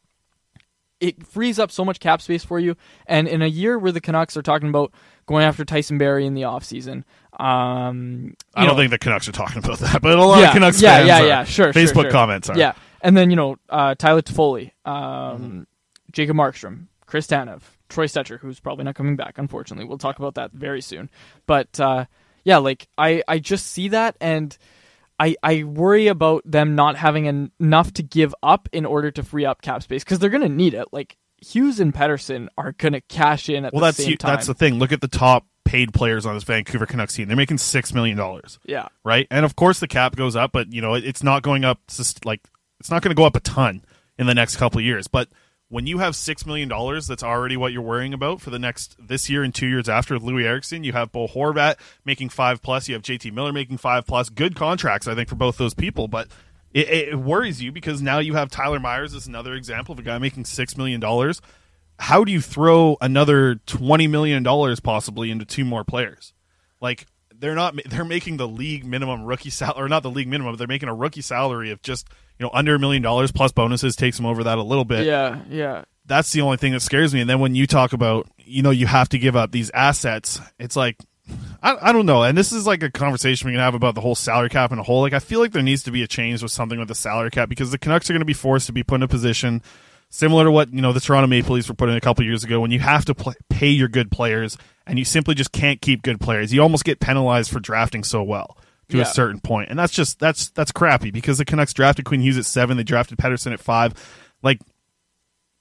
it frees up so much cap space for you. And in a year where the Canucks are talking about going after Tyson Barrie in the offseason, um, I don't know, think the Canucks are talking about that, but a lot yeah, of Canucks yeah, fans yeah, are. yeah, sure. Facebook sure, sure. comments are. Yeah, and then you know uh, Tyler Toffoli, um, Mm-hmm. Jacob Markstrom, Chris Tanev, Troy Stecher, who's probably not coming back. Unfortunately, we'll talk about that very soon. But uh, yeah, like I, I just see that and. I, I worry about them not having en- enough to give up in order to free up cap space because they're going to need it. Like Hughes and Pettersson are going to cash in at Well, the that's same time. that's the thing. Look at the top paid players on this Vancouver Canucks team. They're making six million dollars. Yeah. right? And of course, the cap goes up, but you know it, it's not going up sus- like it's not going to go up a ton in the next couple of years. But when you have six million dollars, that's already what you're worrying about for the next this year and two years after Loui Eriksson. You have Bo Horvat making five plus. You have JT Miller making five plus. Good contracts, I think, for both those people, but. It, it worries you because now you have Tyler Myers as another example of a guy making six million dollars. How do you throw another twenty million dollars possibly into two more players? Like they're not they're making the league minimum rookie salary or not the league minimum, but they're making a rookie salary of just you know under a million dollars plus bonuses takes them over that a little bit. Yeah, yeah. That's the only thing that scares me. And then when you talk about you know you have to give up these assets, it's like I, I don't know. And this is like a conversation we can have about the whole salary cap in a whole. Like I feel like there needs to be a change with something with the salary cap because the Canucks are going to be forced to be put in a position similar to what you know the Toronto Maple Leafs were put in a couple years ago when you have to pl- pay your good players and you simply just can't keep good players. You almost get penalized for drafting so well to Yeah. a certain point, and that's just that's that's crappy because the Canucks drafted Quinn Hughes at seven, they drafted Pettersson at five, like.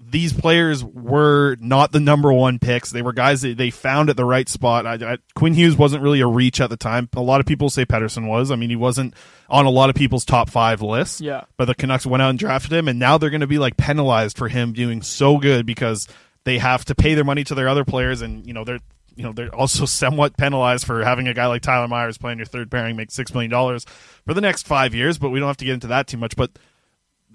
These players were not the number one picks. They were guys that they found at the right spot. I, I, Quinn Hughes wasn't really a reach at the time. A lot of people say Pettersson was. I mean, he wasn't on a lot of people's top five lists. Yeah. But the Canucks went out and drafted him, and now they're going to be like penalized for him doing so good because they have to pay their money to their other players, and you know they're you know they're also somewhat penalized for having a guy like Tyler Myers playing your third pairing make six million dollars for the next five years. But we don't have to get into that too much. But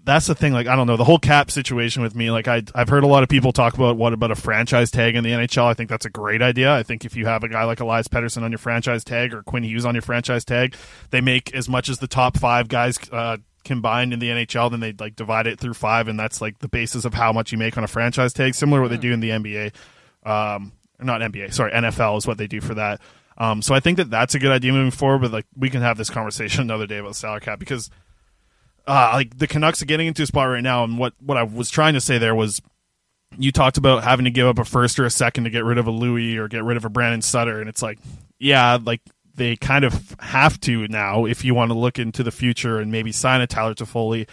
that's the thing. Like I don't know the whole cap situation with me. Like I I've heard a lot of people talk about what about a franchise tag in the NHL. I think that's a great idea. I think if you have a guy like Elias Pettersson on your franchise tag or Quinn Hughes on your franchise tag, they make as much as the top five guys. Uh, combined in the NHL then they like divide it through five and that's like the basis of how much you make on a franchise tag similar to what they do in the NBA um not NBA sorry NFL is what they do for that um so I think that that's a good idea moving forward but like we can have this conversation [LAUGHS] another day about salary cap because uh, like the Canucks are getting into a spot right now, and what what I was trying to say there was, you talked about having to give up a first or a second to get rid of a Loui or get rid of a Brandon Sutter, and it's like, yeah, like they kind of have to now if you want to look into the future and maybe sign a Tyler Toffoli.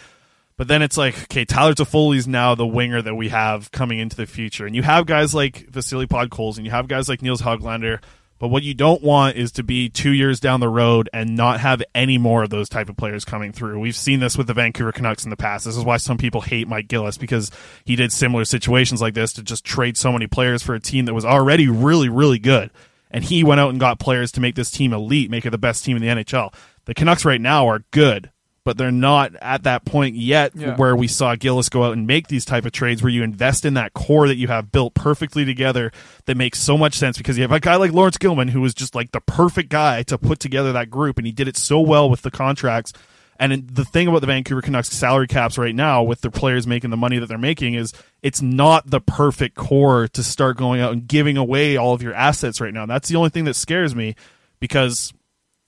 But then it's like, okay, Tyler Toffoli's now the winger that we have coming into the future, and you have guys like Vasily Podkolzin, and you have guys like Nils Hoglander. But what you don't want is to be two years down the road and not have any more of those type of players coming through. We've seen this with the Vancouver Canucks in the past. This is why some people hate Mike Gillis because he did similar situations like this to just trade so many players for a team that was already really, really good. And he went out and got players to make this team elite, make it the best team in the NHL. The Canucks right now are good, but they're not at that point yet Yeah. where we saw Gillis go out and make these type of trades where you invest in that core that you have built perfectly together that makes so much sense because you have a guy like Laurence Gilman who was just like the perfect guy to put together that group and he did it so well with the contracts. And the thing about the Vancouver Canucks salary caps right now with their players making the money that they're making is it's not the perfect core to start going out and giving away all of your assets right now. That's the only thing that scares me because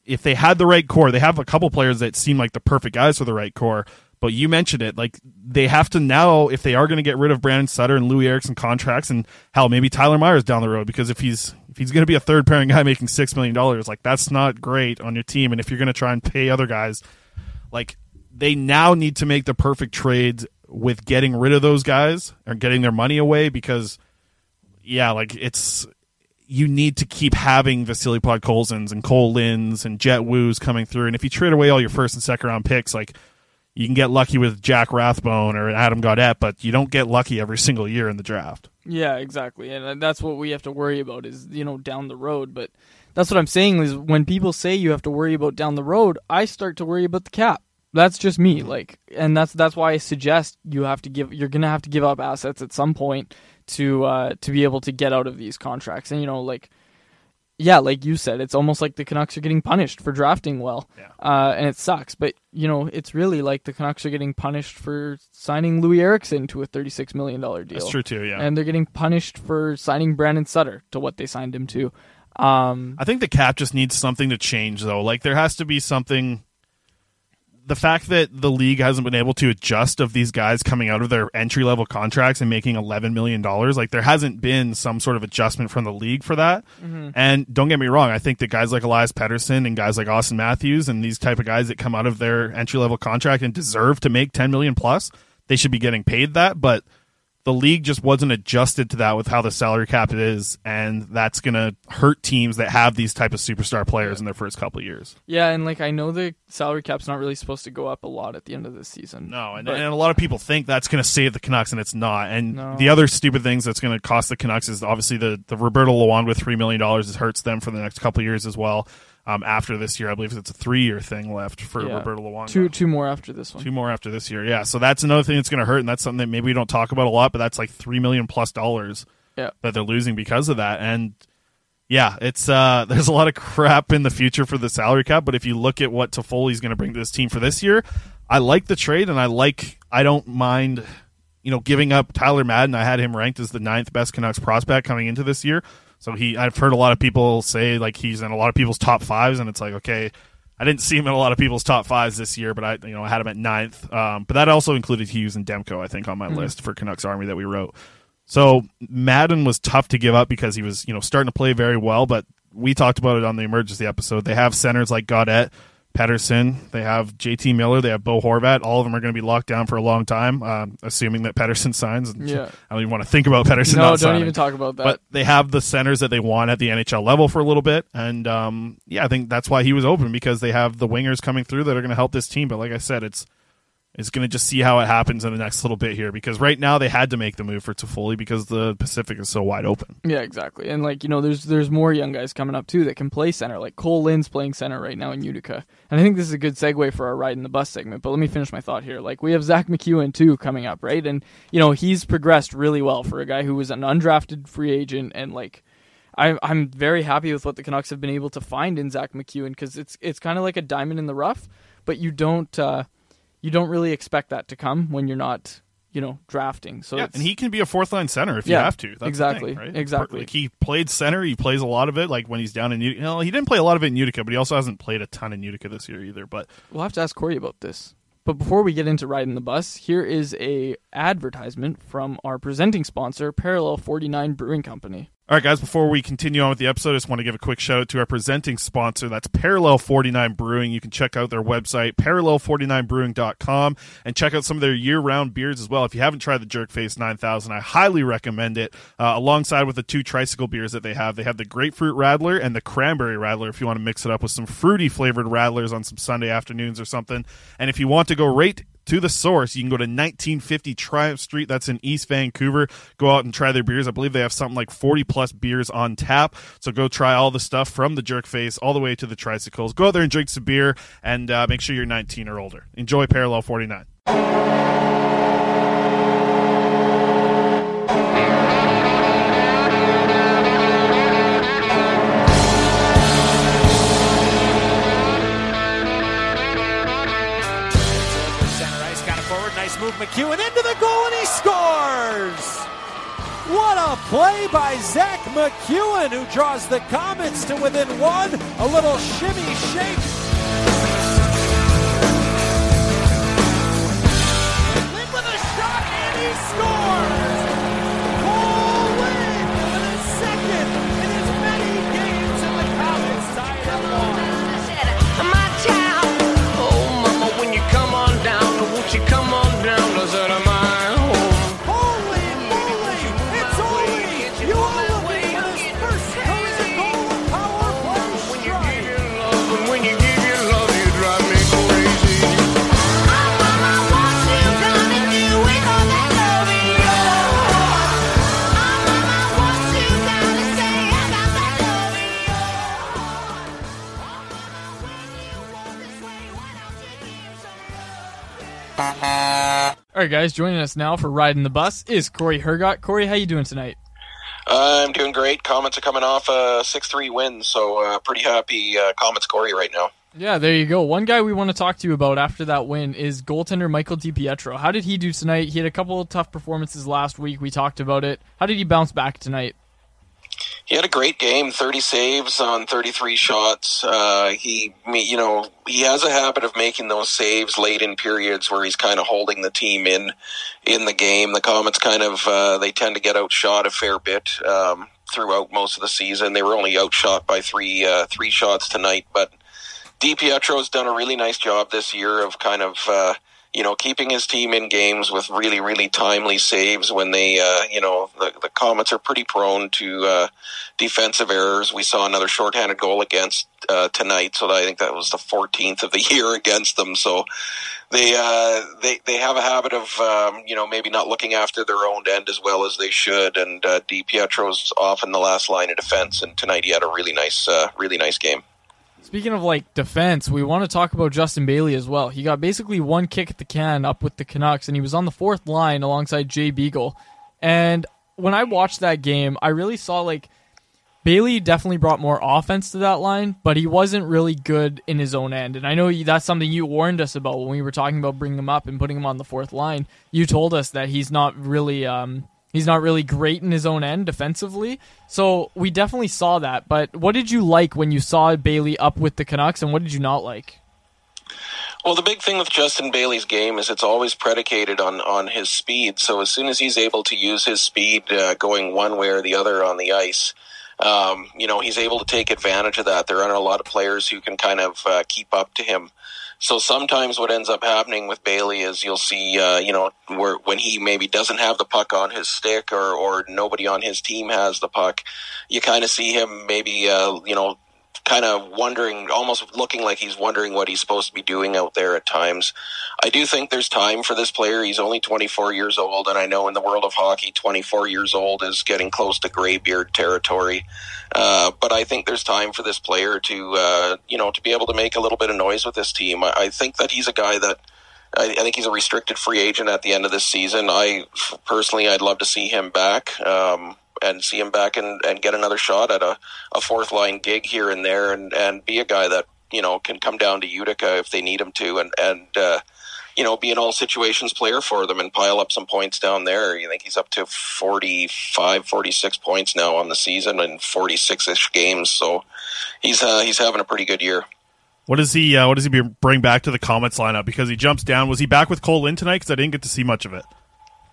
if they had the right core, they have a couple players that seem like the perfect guys for the right core. But you mentioned it, like they have to now, if they are going to get rid of Brandon Sutter and Loui Eriksson contracts, and hell, maybe Tyler Myers down the road, because if he's if he's going to be a third pairing guy making six million dollars, like that's not great on your team. And if you're going to try and pay other guys, like they now need to make the perfect trades with getting rid of those guys or getting their money away because yeah, like it's you need to keep having Vasily Podkolzins and Cole Linds and Jett Woos coming through. And if you trade away all your first and second round picks, like you can get lucky with Jack Rathbone or Adam Gaudette, but you don't get lucky every single year in the draft. Yeah, exactly. And uh, that's what we have to worry about is, you know, down the road. But that's what I'm saying is when people say you have to worry about down the road, I start to worry about the cap That's just me. Like, and that's that's why I suggest you have to give. You're gonna have to give up assets at some point to uh to be able to get out of these contracts. And you know, like, yeah, like you said, it's almost like the Canucks are getting punished for drafting well, uh, and it sucks. But you know, it's really like the Canucks are getting punished for signing Loui Eriksson to a thirty-six million dollar deal. That's true, too, yeah. and they're getting punished for signing Brandon Sutter to what they signed him to. Um, I think the cap just needs something to change, though. Like there has to be something. The fact that the league hasn't been able to adjust of these guys coming out of their entry level contracts and making eleven million dollars, like there hasn't been some sort of adjustment from the league for that. Mhm. And don't get me wrong, I think that guys like Elias Pettersson and guys like Auston Matthews and these type of guys that come out of their entry level contract and deserve to make ten million plus, they should be getting paid that. But the league just wasn't adjusted to that with how the salary cap is, and that's going to hurt teams that have these type of superstar players in their first couple of years. Yeah, and like I know the salary cap's not really supposed to go up a lot at the end of the season. No, and, But- and a lot of people think that's going to save the Canucks, and it's not. And No. the other stupid things that's going to cost the Canucks is obviously the the Roberto Luongo with three million dollars hurts them for the next couple of years as well. Um, after this year, I believe it's a three year thing left for Yeah. Roberto Luongo. Two two more after this one. Two more after this year, yeah. So that's another thing that's going to hurt, and that's something that maybe we don't talk about a lot. But that's like three million plus dollars Yeah. that they're losing because of that. And yeah, it's uh, [LAUGHS] there's a lot of crap in the future for the salary cap. But if you look at what Toffoli's going to bring to this team for this year, I like the trade, and I like I don't mind you know giving up Tyler Madden. I had him ranked as the ninth best Canucks prospect coming into this year. So he, I've heard a lot of people say like he's in a lot of people's top fives, and it's like okay. I didn't see him in a lot of people's top fives this year, but I, you know, I had him at ninth. Um, but that also included Hughes and Demko, I think, on my Mhm. list for Canucks Army that we wrote. So Madden was tough to give up because he was, you know, starting to play very well. But we talked about it on the emergency episode. They have centers like Gaudette, Pettersson. They have JT Miller. They have Bo Horvat. All of them are going to be locked down for a long time, um, assuming that Pettersson [LAUGHS] signs. Yeah. I don't even want to think about Pettersson. No, don't signing. even talk about that. But they have the centers that they want at the NHL level for a little bit, and um, yeah, I think that's why he was open because they have the wingers coming through that are going to help this team. But like I said, it's it's going to just see how it happens in the next little bit here because right now they had to make the move for Toffoli because the Pacific is so wide open. Yeah, exactly. And like you know, there's there's more young guys coming up too that can play center. Like Cole Lind's playing center right now in Utica, and I think this is a good segue for our ride in the bus segment. But let me finish my thought here. Like we have Zack MacEwen too coming up, right? And you know he's progressed really well for a guy who was an undrafted free agent, and like I'm very happy with what the Canucks have been able to find in Zack MacEwen because it's it's kind of like a diamond in the rough, but you don't uh, you don't really expect that to come when you're not you know drafting. So yeah, and he can be a fourth line center if Yeah, you have to. That's exactly, thing, right? exactly. Like he played center. He plays a lot of it. Like when he's down in Utica. You know, he didn't play a lot of it in Utica, but he also hasn't played a ton in Utica this year either. But We'll have to ask Corey about this. But before we get into riding the bus, here is a advertisement from our presenting sponsor, Parallel 49 Brewing Company. All right, guys, before we continue on with the episode, I just want to give a quick shout out to our presenting sponsor. That's Parallel 49 Brewing. You can check out their website, parallel49brewing.com, and check out some of their year round beers as well. If you haven't tried the Jerkface 9000, I highly recommend it. Uh, alongside with the two tricycle beers that they have, they have the Grapefruit Radler and the Cranberry Radler if you want to mix it up with some fruity flavored Radlers on some Sunday afternoons or something. And if you want to go right to the source. You can go to 1950 Triumph Street. That's in East Vancouver. Go out and try their beers. I believe they have something like 40 plus beers on tap. So go try all the stuff from the jerk face all the way to the tricycles. Go out there and drink some beer and uh, make sure you're 19 or older. Enjoy Parallel 49. Move, MacEwen into the goal, and he scores! What a play by Zack MacEwen, who draws the Comets to within one. A little shimmy shake. All right, guys, joining us now for riding the bus is Corey Hergott. Corey, how you doing tonight? I'm doing great. Comets are coming off a 6 3 win, so uh, pretty happy uh, Comets Corey right now. Yeah, there you go. One guy we want to talk to you about after that win is goaltender Michael DiPietro. How did he do tonight? He had a couple of tough performances last week. We talked about it. How did he bounce back tonight? He had a great game, 30 saves on 33 shots. Uh, he, you know, he has a habit of making those saves late in periods where he's kind of holding the team in in the game. The Comets kind of uh, they tend to get outshot a fair bit um, throughout most of the season. They were only outshot by three uh, three shots tonight, but DiPietro's done a really nice job this year of kind of uh, you know, keeping his team in games with really, really timely saves when they, uh, you know, the, the Comets are pretty prone to uh, defensive errors. We saw another shorthanded goal against uh, tonight, so I think that was the 14th of the [LAUGHS] year against them. So they uh, they they have a habit of, um, you know, maybe not looking after their own end as well as they should. And uh, DiPietro's often the last line of defense, and tonight he had a really nice, uh, really nice game. Speaking of like defense, we want to talk about Justin Bailey as well. He got basically one kick at the can up with the Canucks, and he was on the fourth line alongside Jay Beagle. And when I watched that game, I really saw like Bailey definitely brought more offense to that line, but he wasn't really good in his own end. And I know that's something you warned us about when we were talking about bringing him up and putting him on the fourth line. You told us that he's not really um, He's not really great in his own end defensively. So we definitely saw that. But what did you like when you saw Bailey up with the Canucks, and what did you not like? Well, the big thing with Justin Bailey's game is it's always predicated on on his speed. So as soon as he's able to use his speed, uh, going one way or the other on the ice, um, you know he's able to take advantage of that. There aren't a lot of players who can kind of uh, keep up to him. So sometimes what ends up happening with Bailey is you'll see, uh, you know, where when he maybe doesn't have the puck on his stick or, or nobody on his team has the puck, you kind of see him maybe, uh, you know, kind of wondering, almost looking like he's wondering what he's supposed to be doing out there at times. I do think there's time for this player. He's only 24 years old, and I know in the world of hockey, 24 years old is getting close to graybeard territory. Uh, but I think there's time for this player to, uh, you know, to be able to make a little bit of noise with this team. I, I think that he's a guy that. I, think he's a restricted free agent at the end of this season. I personally, I'd love to see him back. Um, and see him back and, and get another shot at a, a fourth line gig here and there and, and be a guy that, you know, can come down to Utica if they need him to and, and uh, you know, be an all situations player for them and pile up some points down there. You think he's up to 45, 46 points now on the season in 46 ish games. So he's, uh, he's having a pretty good year. What does he? Uh, what does he bring back to the Comets lineup? Because he jumps down. Was he back with Cole Lind tonight? Because I didn't get to see much of it.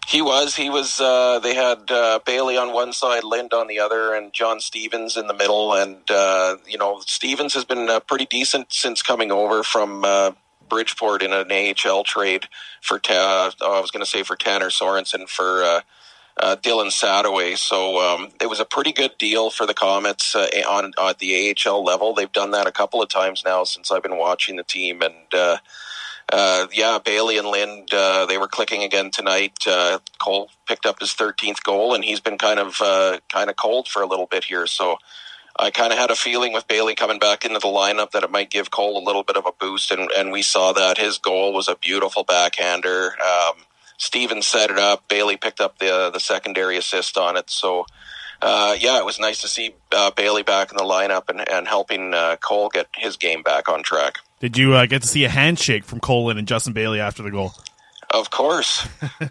He was. He was. Uh, they had uh, Bailey on one side, Lind on the other, and John Stevens in the middle. And uh, you know, Stevens has been uh, pretty decent since coming over from uh, Bridgeport in an AHL trade for. Ta- oh, I was going to say for Tanner Sorensen for. Uh, uh, Dylan Sadowy. So um, it was a pretty good deal for the Comets on, on the AHL level. They've done that a couple of times now since I've been watching the team, and uh, uh, yeah, Bailey and Lind, uh, they were clicking again tonight. Uh, Cole picked up his 13th goal, and he's been kind of uh, kind of cold for a little bit here. So I kind of had a feeling with Bailey coming back into the lineup that it might give Cole a little bit of a boost, and, and we saw that. His goal was a beautiful backhander. Um, Steven set it up. Bailey picked up the the secondary assist on it. So. Uh, yeah, it was nice to see uh, Bailey back in the lineup and, and helping uh, Cole get his game back on track. Did you uh, get to see a handshake from Cole Lind and Justin Bailey after the goal? Of course.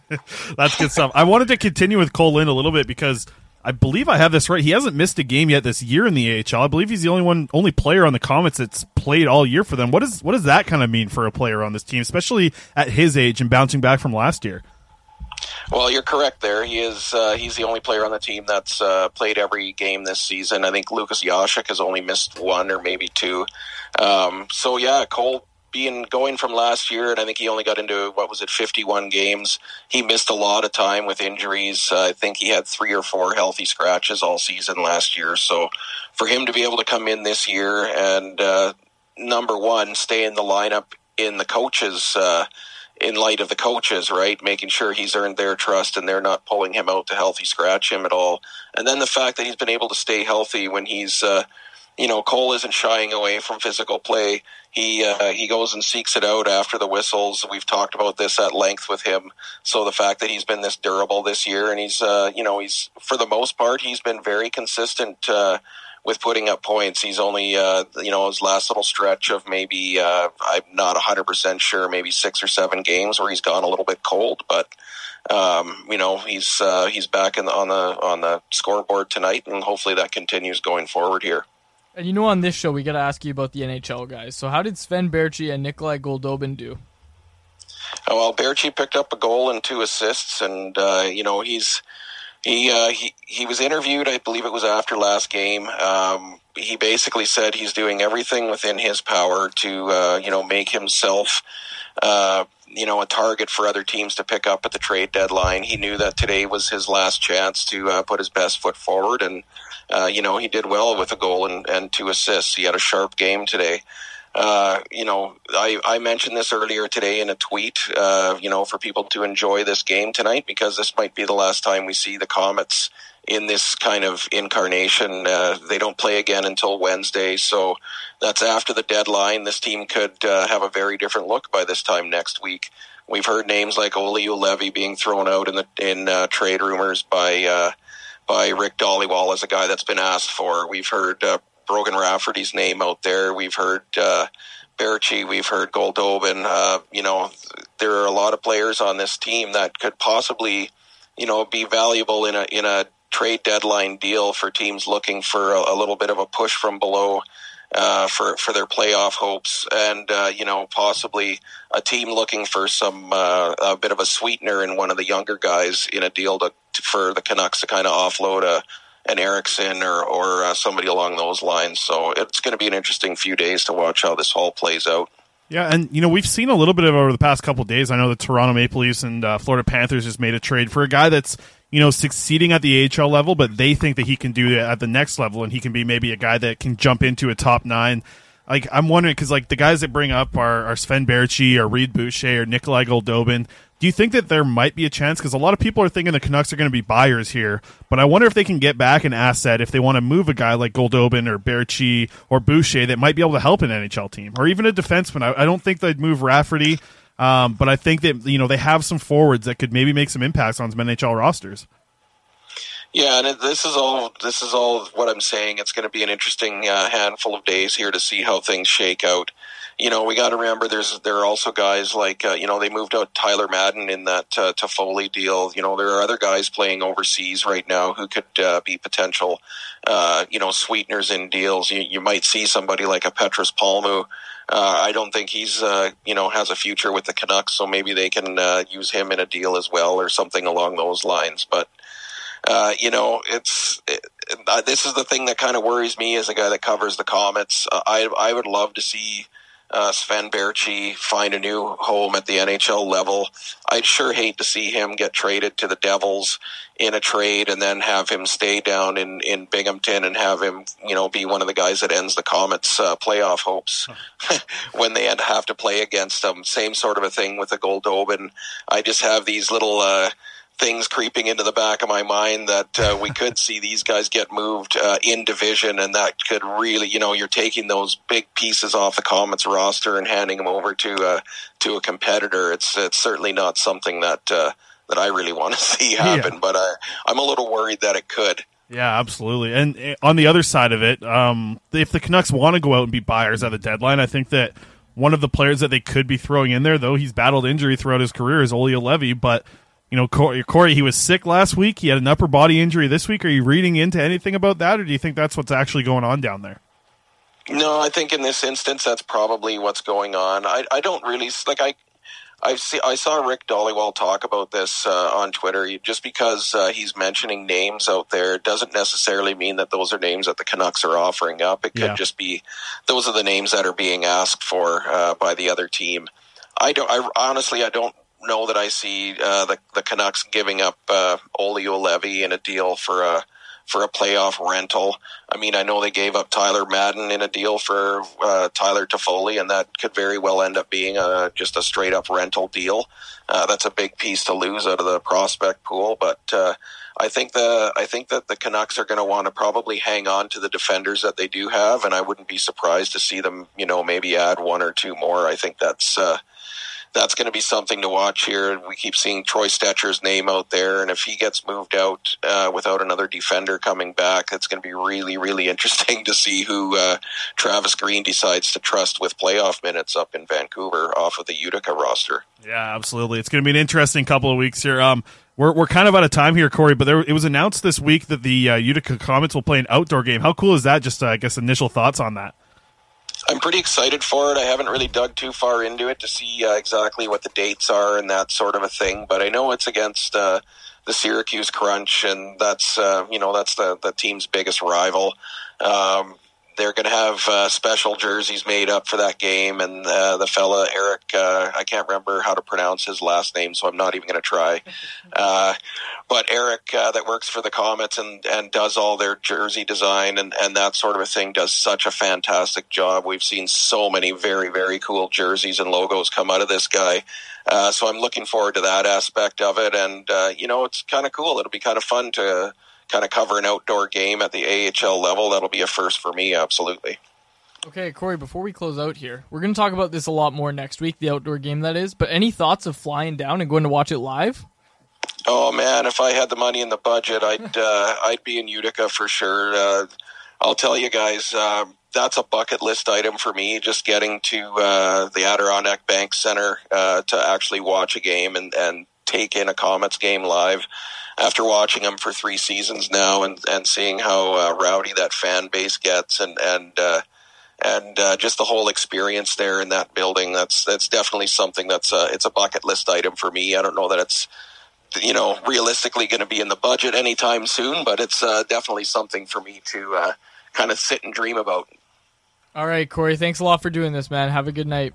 [LAUGHS] That's good stuff. I wanted to continue with Cole Lind a little bit because I believe I have this right. He hasn't missed a game yet this year in the AHL. I believe he's the only one, only player on the Comets that's played all year for them. What does what does that kind of mean for a player on this team, especially at his age and bouncing back from last year? Well, you're correct there. He is. Uh, he's the only player on the team that's uh, played every game this season. I think Lukas Jasek has only missed one or maybe two. Um, so yeah, Cole being going from last year, and I think he only got into what was it, 51 games. He missed a lot of time with injuries. Uh, I think he had three or four healthy scratches all season last year. So for him to be able to come in this year and uh, number one, stay in the lineup in the coaches. Uh, in light of the coaches, right? Making sure he's earned their trust and they're not pulling him out to healthy scratch him at all. And then the fact that he's been able to stay healthy when he's, uh, you know, Cole isn't shying away from physical play. He uh, he goes and seeks it out after the whistles. We've talked about this at length with him. So the fact that he's been this durable this year, and he's uh, you know he's for the most part he's been very consistent uh, with putting up points. He's only uh, you know his last little stretch of maybe uh, I'm not hundred percent sure, maybe six or seven games where he's gone a little bit cold, but um, you know he's uh, he's back in the, on the on the scoreboard tonight, and hopefully that continues going forward here. And you know, on this show, we got to ask you about the NHL guys. So, how did Sven Baertschi and Nikolai Goldobin do? Oh, well, Baertschi picked up a goal and two assists, and uh, you know he's he uh, he he was interviewed. I believe it was after last game. Um, he basically said he's doing everything within his power to uh, you know make himself. Uh, you know, a target for other teams to pick up at the trade deadline. He knew that today was his last chance to uh, put his best foot forward, and uh, you know he did well with a goal and, and two assists. He had a sharp game today. Uh, you know, I, I mentioned this earlier today in a tweet. Uh, you know, for people to enjoy this game tonight because this might be the last time we see the Comets in this kind of incarnation. Uh, they don't play again until Wednesday, so that's after the deadline. This team could uh, have a very different look by this time next week. We've heard names like Olli Juolevi being thrown out in the in uh, trade rumors by uh, by Rick Dhaliwal as a guy that's been asked for. We've heard uh, Brogan Rafferty's name out there. We've heard uh, Baertschi. We've heard Goldobin. Uh, you know, there are a lot of players on this team that could possibly, you know, be valuable in a in a trade deadline deal for teams looking for a, a little bit of a push from below uh, for for their playoff hopes, and uh, you know possibly a team looking for some uh, a bit of a sweetener in one of the younger guys in a deal to, for the Canucks to kind of offload a an Eriksson or or uh, somebody along those lines. So it's going to be an interesting few days to watch how this all plays out. Yeah, and you know we've seen a little bit of over the past couple days. I know the Toronto Maple Leafs and uh, Florida Panthers just made a trade for a guy that's you know succeeding at the AHL level, but they think that he can do it at the next level, and he can be maybe a guy that can jump into a top nine. Like I'm wondering because like the guys that bring up are, are Sven Baertschi or Reid Boucher or Nikolai Goldobin. Do you think that there might be a chance? Because a lot of people are thinking the Canucks are going to be buyers here, but I wonder if they can get back an asset if they want to move a guy like Goldobin or Baertschi or Boucher that might be able to help an NHL team or even a defenseman. I, I don't think they'd move Rafferty, um, but I think that you know they have some forwards that could maybe make some impacts on some NHL rosters. Yeah, and this is all this is all what I'm saying. It's going to be an interesting uh, handful of days here to see how things shake out. You know, we got to remember there's there are also guys like uh, you know they moved out Tyler Madden in that uh, Toffoli deal. You know, there are other guys playing overseas right now who could uh, be potential uh, you know sweeteners in deals. You, you might see somebody like a Petrus Palmu. Uh, I don't think he's uh, you know has a future with the Canucks, so maybe they can uh, use him in a deal as well or something along those lines. But uh, you know, it's it, this is the thing that kind of worries me as a guy that covers the Comets. Uh, I I would love to see uh, Sven Baertschi find a new home at the NHL level. I'd sure hate to see him get traded to the Devils in a trade and then have him stay down in, in Binghamton and have him, you know, be one of the guys that ends the Comets' uh, playoff hopes [LAUGHS] when they have to play against them. Same sort of a thing with the Goldobin. I just have these little. Uh, things creeping into the back of my mind that uh, we could see these guys get moved uh, in division, and that could really, you know, you're taking those big pieces off the Comets roster and handing them over to uh, to a competitor. It's it's certainly not something that uh, that I really want to [LAUGHS] see happen, Yeah. but I, I'm a little worried that it could. Yeah, absolutely. And uh, on the other side of it, um, if the Canucks want to go out and be buyers at the deadline, I think that one of the players that they could be throwing in there, though he's battled injury throughout his career, is Olli Juolevi. But you know, Corey, Corey, he was sick last week. He had an upper body injury this week. Are you reading into anything about that, or do you think that's what's actually going on down there? No, I think in this instance that's probably what's going on. I, I don't really like I. I see. I saw Rick Dhaliwal talk about this uh, on Twitter. Just because uh, he's mentioning names out there doesn't necessarily mean that those are names that the Canucks are offering up. It could Yeah. just be those are the names that are being asked for uh, by the other team. I don't. I honestly, I don't know that I see uh, the the Canucks giving up uh, Olli Juolevi in a deal for a for a playoff rental. I mean, I know they gave up Tyler Madden in a deal for uh, Tyler Toffoli, and that could very well end up being a just a straight up rental deal. Uh, that's a big piece to lose out of the prospect pool, but uh, I think the I think that the Canucks are going to want to probably hang on to the defenders that they do have, and I wouldn't be surprised to see them, you know, maybe add one or two more. I think that's uh, that's going to be something to watch here. We keep seeing Troy Stecher's name out there, and if he gets moved out uh, without another defender coming back, it's going to be really, really [LAUGHS] interesting to see who uh, Travis Green decides to trust with playoff minutes up in Vancouver off of the Utica roster. Yeah, absolutely. It's going to be an interesting couple of weeks here. Um, we're, we're kind of out of time here, Corey, but there, it was announced this week that the uh, Utica Comets will play an outdoor game. How cool is that? Just, uh, I guess, initial thoughts on that. I'm pretty excited for it. I haven't really dug too far into it to see uh, exactly what the dates are and that sort of a thing, but I know it's against uh, the Syracuse Crunch, and that's uh, you know that's the the team's biggest rival. Um, they're going to have uh, special jerseys made up for that game, and uh, the fella Eric, uh, I can't remember how to pronounce his last name, so I'm not even going to try. [LAUGHS] Uh, but Eric, uh, that works for the Comets and and does all their jersey design and and that sort of a thing, does such a fantastic job. We've seen so many very very cool jerseys and logos come out of this guy. Uh, so I'm looking forward to that aspect of it, and uh, you know it's kind of cool. It'll be kind of fun to kind of cover an outdoor game at the AHL level. That'll be a first for me, absolutely. Okay, Corey, before we close out here, we're going to talk about this a lot more next week, the outdoor game that is. But any thoughts of flying down and going to watch it live? Oh man, if I had the money and the budget, I'd [LAUGHS] uh, I'd be in Utica for sure. Uh, I'll tell you guys, uh, that's a bucket list item for me. Just getting to uh, the Adirondack Bank Center uh, to actually watch a game and and take in a Comets game live after watching them for three seasons now and, and seeing how uh, rowdy that fan base gets and and uh, and uh, just the whole experience there in that building that's that's definitely something that's a, it's a bucket list item for me. I don't know that it's you know realistically going to be in the budget anytime soon, but it's uh, definitely something for me to uh, kind of sit and dream about. All right, Corey, thanks a lot for doing this, man. Have a good night.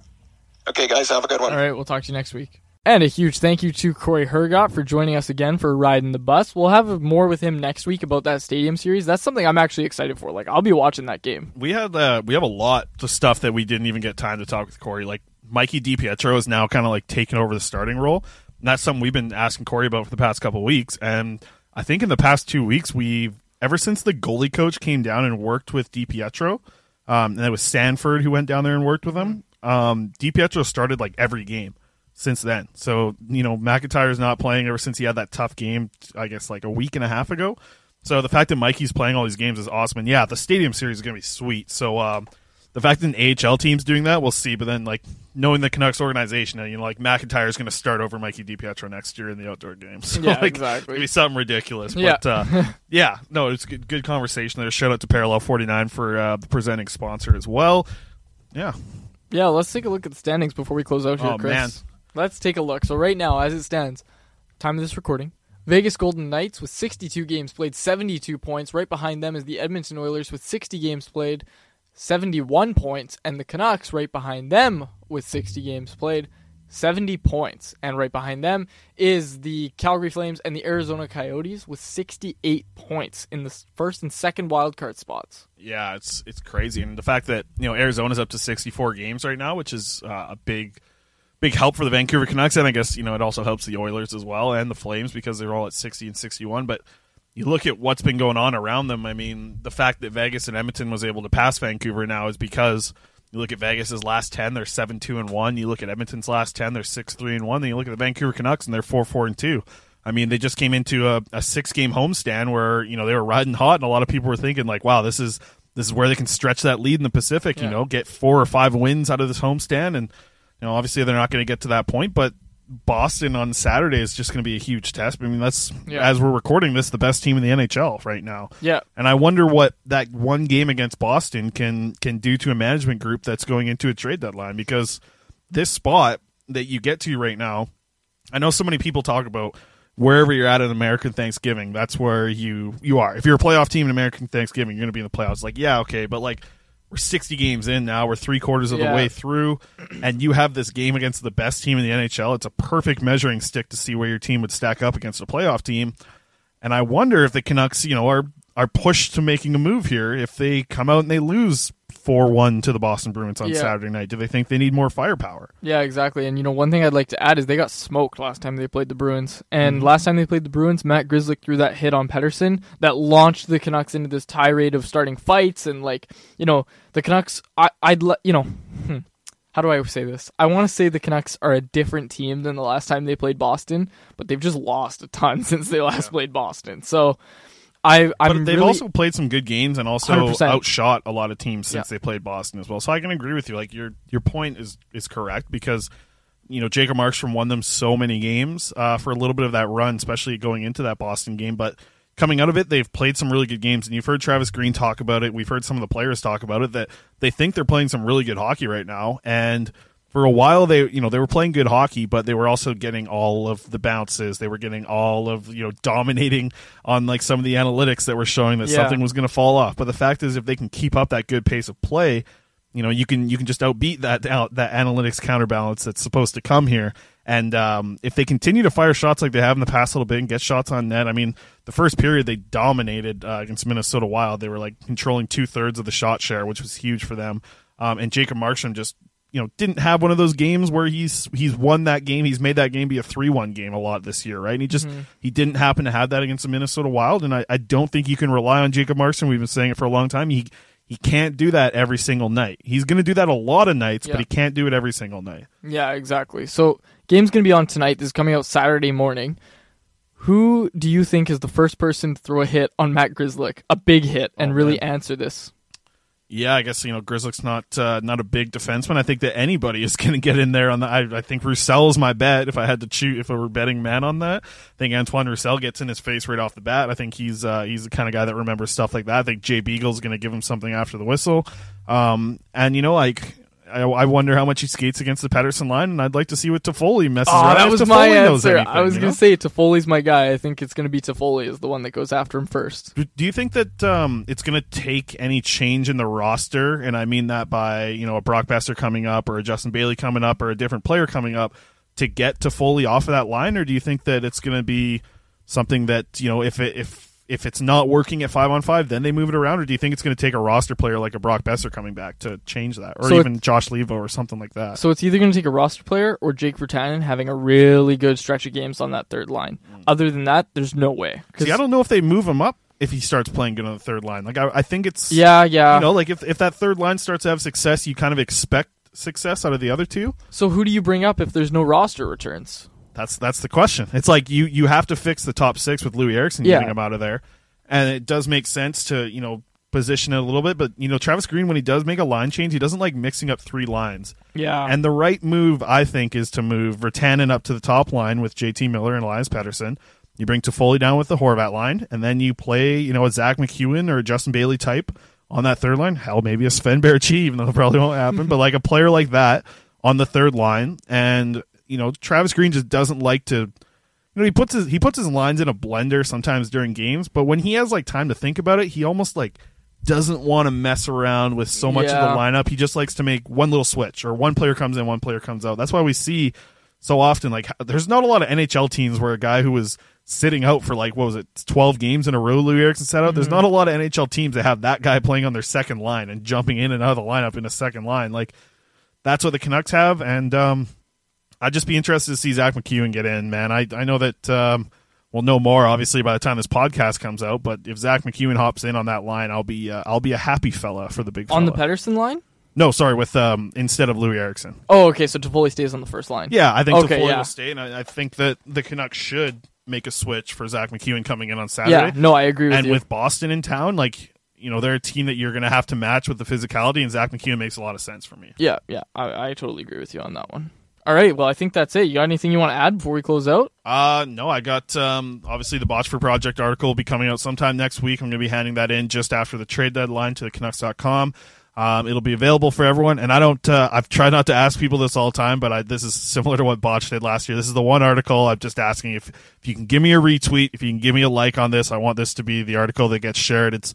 Okay, guys, have a good one. All right, we'll talk to you next week. And a huge thank you to Corey Hergott for joining us again for riding the bus. We'll have more with him next week about that stadium series. That's something I'm actually excited for. Like I'll be watching that game. We had uh, we have a lot of stuff that we didn't even get time to talk with Corey. Like Mikey DiPietro is now kind of like taking over the starting role. And that's something we've been asking Corey about for the past couple weeks. And I think in the past two weeks, we've ever since the goalie coach came down and worked with DiPietro, um, and it was Sanford who went down there and worked with him. Um, DiPietro started like every game since then. So, you know, McIntyre's not playing ever since he had that tough game, I guess, like a week and a half ago. So the fact that Mikey's playing all these games is awesome. And yeah, the stadium series is going to be sweet. So, um, the fact that an AHL team's doing that, we'll see. But then, like, knowing the Canucks organization, you know, like McIntyre's going to start over Mikey DiPietro next year in the outdoor games. So, [LAUGHS] Yeah, like, exactly. Maybe something ridiculous. Yeah. But, uh, [LAUGHS] yeah, no, it's good, good conversation there. Shout out to Parallel 49 for uh, the presenting sponsor as well. Yeah. Yeah, let's take a look at the standings before we close out here, Oh, Chris. man. Let's take a look. So right now, as it stands, time of this recording, Vegas Golden Knights with 62 games played, 72 points. Right behind them is the Edmonton Oilers with 60 games played, 71 points, and the Canucks right behind them with 60 games played, 70 points. And right behind them is the Calgary Flames and the Arizona Coyotes with 68 points in the first and second wildcard spots. Yeah, it's it's crazy, and the fact that you know Arizona's up to sixty four games right now, which is uh, a big big help for the Vancouver Canucks, and I guess you know it also helps the Oilers as well and the Flames because they're all at sixty and sixty one. But you look at what's been going on around them. I mean, the fact that Vegas and Edmonton was able to pass Vancouver now is because you look at Vegas's last ten, they're seven two and one. You look at Edmonton's last ten, they're six three and one. Then you look at the Vancouver Canucks and they're four four and two. I mean, they just came into a, a six game homestand where you know they were riding hot, and a lot of people were thinking like, "Wow, this is this is where they can stretch that lead in the Pacific." You know, get four or five wins out of this homestand, and you know, obviously they're not going to get to that point, but Boston on Saturday is just going to be a huge test. I mean, that's Yeah. as we're recording this, the best team in the NHL right now. Yeah. And I wonder what that one game against Boston can can do to a management group that's going into a trade deadline because this spot that you get to right now, I know so many people talk about wherever you're at in American Thanksgiving, that's where you you are. If you're a playoff team in American Thanksgiving, you're going to be in the playoffs. Like, yeah, okay, but like we're 60 games in now, we're three quarters of Yeah. the way through, and you have this game against the best team in the NHL. It's a perfect measuring stick to see where your team would stack up against a playoff team. And I wonder if the Canucks, you know, are are pushed to making a move here if they come out and they lose four one to the Boston Bruins on Yeah. Saturday night. Do they think they need more firepower? Yeah, exactly. And you know, one thing I'd like to add is they got smoked last time they played the Bruins. And Mm-hmm. last time they played the Bruins, Matt Grzelcyk threw that hit on Pettersson that launched the Canucks into this tirade of starting fights and like, you know, the Canucks. I, I'd let you know. hmm, How do I say this? I want to say the Canucks are a different team than the last time they played Boston, but they've just lost a ton [LAUGHS] since they last played Boston. So, I, I'm but they've really, also played some good games and also 100%. outshot a lot of teams since Yeah. they played Boston as well. So I can agree with you. Like your your point is is correct because you know Jacob Markstrom won them so many games uh, for a little bit of that run, especially going into that Boston game. But coming out of it, they've played some really good games, and you've heard Travis Green talk about it. We've heard some of the players talk about it that they think they're playing some really good hockey right now, and for a while they you know they were playing good hockey but they were also getting all of the bounces they were getting all of you know dominating on like some of the analytics that were showing that Yeah. something was going to fall off but the fact is if they can keep up that good pace of play you know you can you can just outbeat that out that analytics counterbalance that's supposed to come here and um, if they continue to fire shots like they have in the past little bit and get shots on net, I mean, the first period they dominated uh, against Minnesota Wild. They were like controlling two thirds of the shot share, which was huge for them. Um, and Jacob Markstrom just you know didn't have one of those games where he's he's won that game. He's made that game be a three one game a lot this year, right? And he just Mhm. he didn't happen to have that against the Minnesota Wild. And I, I don't think you can rely on Jacob Markstrom. We've been saying it for a long time. He he can't do that every single night. He's going to do that a lot of nights, Yeah. but he can't do it every single night. Yeah, exactly. So game's gonna be on tonight. This is coming out Saturday morning. Who do you think is the first person to throw a hit on Matt Grzelcyk, a big hit, and Oh, really answer this? Yeah, I guess you know Grzelcyk's not uh, not a big defenseman. I think that anybody is [LAUGHS] going to get in there on the. I, I think Roussel is my bet. If I had to choose, if I were betting man on that, I think Antoine Roussel gets in his face right off the bat. I think he's uh, he's the kind of guy that remembers stuff like that. I think Jay Beagle's going to give him something after the whistle. Um, and you know, like I, I wonder how much he skates against the Pettersson line, and I'd like to see what Toffoli messes Oh, around. that was Toffoli my answer. anything, I was gonna know? say Toffoli's my guy. I think it's gonna be Toffoli is the one that goes after him first. Do- you think that um, it's going to take any change in the roster? And I mean that by you know a Brock Boeser coming up, or a Justin Bailey coming up, or a different player coming up to get Toffoli off of that line, or do you think that it's going to be something that you know if it, if if it's not working at five on five, then they move it around, or do you think it's going to take a roster player like a Brock Boeser coming back to change that, or So even Josh Leivo or something like that? So it's either going to take a roster player or Jake Virtanen having a really good stretch of games on that third line. Mm. Other than that, there's no way. See, I don't know if they move him up if he starts playing good on the third line. Like I, I think it's Yeah, yeah. You know, like if if that third line starts to have success, you kind of expect success out of the other two. So who do you bring up if there's no roster returns? That's that's the question. It's like you you have to fix the top six with Loui Eriksson Yeah. getting him out of there, and it does make sense to you know position it a little bit. But you know, Travis Green when he does make a line change, he doesn't like mixing up three lines. Yeah. And the right move, I think, is to move Virtanen up to the top line with JT Miller and Elias Pettersson. You bring Toffoli down with the Horvat line, and then you play, you know, a Zack MacEwen or a Justin Bailey type on that third line. Hell, maybe a Sven Baertschi, even though it probably won't happen, but like a player like that on the third line. And, you know, Travis Green just doesn't like to you know, he puts his he puts his lines in a blender sometimes during games, but when he has like time to think about it, he almost like doesn't want to mess around with so much Yeah. of the lineup. He just likes to make one little switch or one player comes in, one player comes out. That's why we see so often like there's not a lot of NHL teams where a guy who was sitting out for like what was it 12 games in a row Loui Eriksson sat out. There's Mhm. not a lot of NHL teams that have that guy playing on their second line and jumping in and out of the lineup in a second line. Like that's what the Canucks have and um I'd just be interested to see Zack MacEwen get in, man. I I know that um, we'll know more obviously by the time this podcast comes out. But if Zack MacEwen hops in on that line, I'll be uh, I'll be a happy fella for the big On the. Pettersson line? no, sorry, with um instead of Loui Eriksson. Oh, okay. So Toffoli stays on the first line. Yeah, I think okay, Toffoli yeah. will stay, and I, I think that the Canucks should make a switch for Zack MacEwen coming in on Saturday. Yeah, no, I agree with that. and you. with Boston in town, like you know, they're a team that you're going to have to match with the physicality, and Zack MacEwen makes a lot of sense for me. Yeah, yeah. I, I totally agree with you on that one. All right. Well, I think that's it. You got anything you want to add before we close out? Uh, no, I got um, obviously the Botchford Project article will be coming out sometime next week. I'm going to be handing that in just after the trade deadline to the Canucks.com. Um, it'll be available for everyone, and I don't. Uh, I've tried not to ask people this all the time, but I, this is similar to what Botch did last year. This is the one article I'm just asking if if you can give me a retweet, if you can give me a like on this. I want this to be the article that gets shared. It's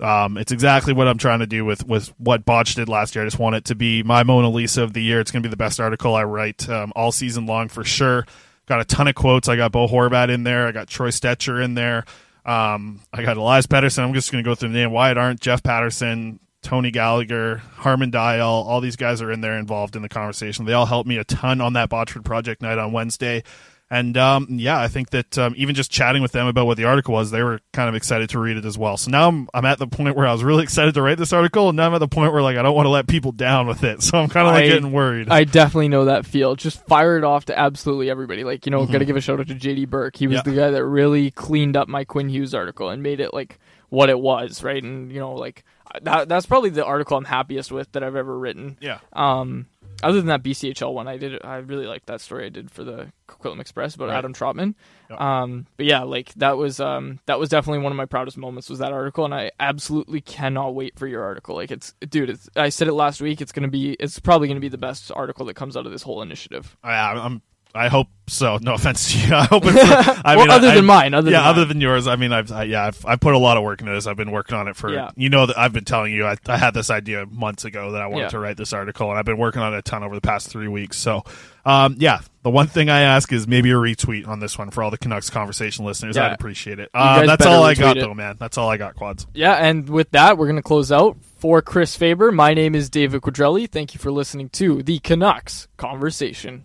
um, it's exactly what I'm trying to do with, with what Botch did last year. I just want it to be my Mona Lisa of the year. It's going to be the best article I write um, all season long for sure. Got a ton of quotes. I got Bo Horvat in there. I got Troy Stecher in there. Um, I got Elias Pettersson. I'm just going to go through the name. Wyatt Arndt, Jeff Paterson, Tony Gallagher, Harman Dayal, all these guys are in there involved in the conversation. They all helped me a ton on that Botchford Project night on Wednesday. And um, yeah, I think that um, even just chatting with them about what the article was, they were kind of excited to read it as well. So now I'm, I'm at the point where I was really [LAUGHS] excited to write this article, and now I'm at the point where like I don't want to let people down with it. [LAUGHS] So I'm kind of like I- getting worried. I definitely know that feel. Just fire it off to absolutely everybody. Like, you know, Mhm. got to give a shout out to JD Burke. He was Yeah. the guy that really cleaned up my Quinn Hughes article and made it like what it was, right? And, you know, like that, that's probably the article I'm happiest with that I've ever written. Yeah. Um, other than that BCHL one, I did. I really liked that story I did for the Coquitlam Express about Right. Adam Trotman. Yep. Um, but yeah, like that was um, that was definitely one of my proudest moments was that article, and I absolutely cannot wait for your article. Like it's, dude, it's. I said it last week. It's gonna be. It's probably gonna be the best article that comes out of this whole initiative. I, I'm. I hope so. No offense to you. [LAUGHS] I hope it's. I Well, mean, other I- than mine, other yeah, than other mine. than yours. I mean, I've I, yeah, I've, I've put a lot of work into this. I've been working on it for. Yeah. You know that I've been telling you. I, I had this idea months ago that I wanted Yeah. to write this article, and I've been working on it a ton over the past three weeks. So, um, yeah, the one thing I ask is maybe a retweet on this one for all the Canucks conversation listeners. Yeah. I'd appreciate it. Uh, that's all I got it. though, man. That's all I got. Quads. Yeah, and with that, we're going to close out. For Chris Faber, my name is David Quadrelli. Thank you for listening to the Canucks Conversation.